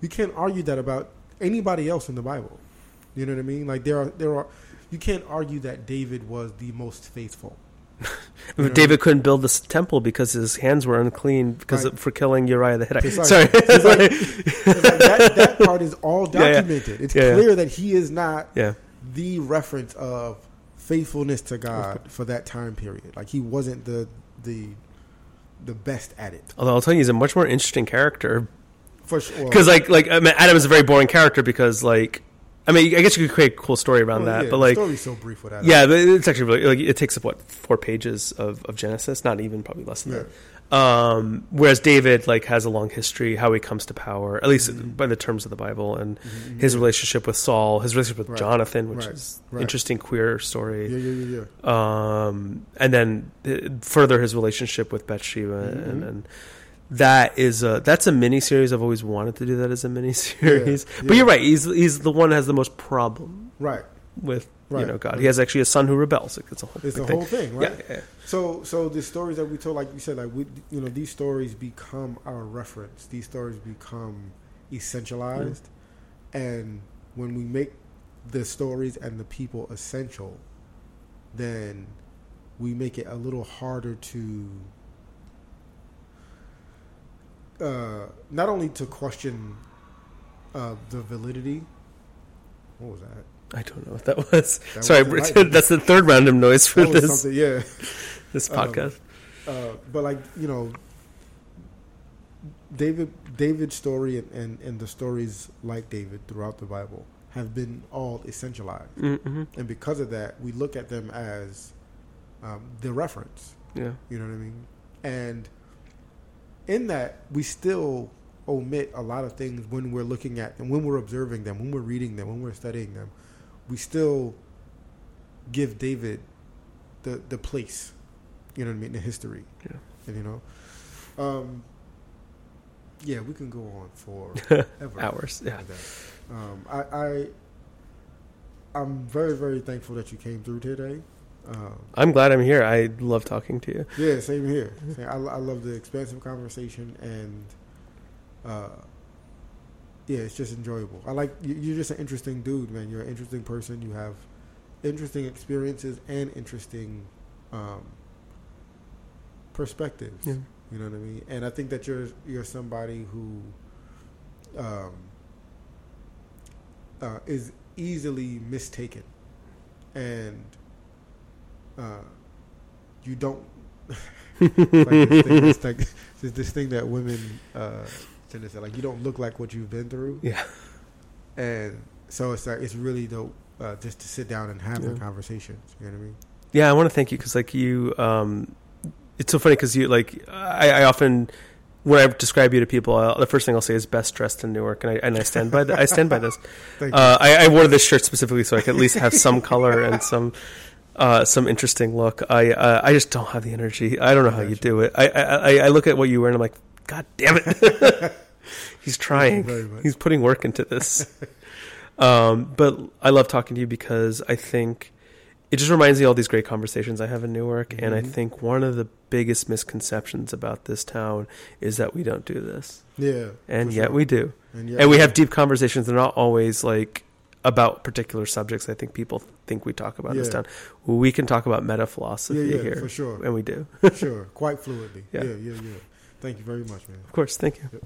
You can't argue that about anybody else in the Bible. You know what I mean? Like there are there are you can't argue that David was the most faithful. You know?
David couldn't build this temple because his hands were unclean because
Right.
of, for killing Uriah the Hittite. Sorry.
Like- that, that part is all
Yeah, yeah.
documented. It's
Yeah, yeah.
clear that he is not
yeah.
the reference of faithfulness to God for that time period. Like he wasn't the the the best at it
Although I'll tell you, he's a much more interesting character
for sure.
because, like, like I mean, Adam is a very boring character because, like, I mean, I guess you could create a cool story around
Well,
that,
yeah,
but like,
story's so brief with that.
yeah, but it's actually really like it takes up what four pages of, of Genesis, not even probably less than
Yeah.
that. Um, whereas David like has a long history, how he comes to power, at least
Mhm.
by the terms of the Bible, and
Mhm,
his relationship with Saul, his relationship with
Right.
Jonathan, which
Right.
is
Right.
interesting queer story.
Yeah, yeah, yeah, yeah.
um, and then uh, further his relationship with Bathsheba, and,
Mhm.
and that is a that's a mini series. I've always wanted to do that as a mini series,
Yeah,
but
yeah.
you're right. He's he's the one that has the most problem
Right.
with
Right.
you know God. He has actually a son who rebels. Like, it's a whole
It's the whole thing, right?
Yeah, yeah,
So, so the stories that we told, like you said, like we, you know, these stories become our reference. These stories become essentialized, and when we make the stories and the people essential, then we make it a little harder to, uh, not only to question uh, the validity. What was that?
I don't know what that was.
That
Sorry,
was
that's the third random noise for this
yeah.
this
Um,
podcast.
Uh, but like you know, David David's story and, and, and the stories like David throughout the Bible have been all essentialized,
mm-hmm.
and because of that, we look at them as um, the reference.
Yeah,
You know what I mean? And in that, we still omit a lot of things when we're looking at and when we're observing them, when we're reading them, when we're studying them. We still give David the the place, you know what I mean, the history.
Yeah.
And you know, um, yeah, we can go on for ever
hours. Yeah.
Um, I, I I'm very very thankful that you came through today. Um,
I'm glad I'm here. I love talking to you.
yeah, same here. Same- I, I love the expansive conversation and, uh, yeah, it's just enjoyable. I like you, you're just an interesting dude, man. You're an interesting person. You have interesting experiences and interesting um, perspectives.
Yeah.
You know what I mean? And I think that you're you're somebody who um, uh, is easily mistaken, and uh, you don't. it's like this thing, it's like it's this thing that women uh, tend to say, like you don't look like what you've been through,
Yeah,
and so it's like it's really dope uh, just to sit down and have the conversations. You know what I mean?
yeah. I want to thank you because like you, um, it's so funny because you like I, I often when I describe you to people, i the first thing I'll say is best dressed in Newark, and I and I stand by that. I stand by this. Uh, I, I wore this shirt specifically so I could at least have some color and some uh, some interesting look. I uh, I just don't have the energy. I don't know how you do it. I, I I look at what you wear and I'm like, God damn it. He's trying. He's putting work into this. um, but I love talking to you because I think it just reminds me of all these great conversations I have in Newark. And I
Mhm.
think one of the biggest misconceptions about this town is that we don't do this,
yeah,
and yet
sure.
we do
and, yeah,
and we have deep conversations. They're not always like about particular subjects. I think people think we talk about in this down. We can talk about meta philosophy
yeah, yeah,
here,
for sure,
and we do.
for sure, quite fluidly.
Yeah.
yeah, yeah, yeah. Thank you very much, man.
Of course, thank you.
Yep.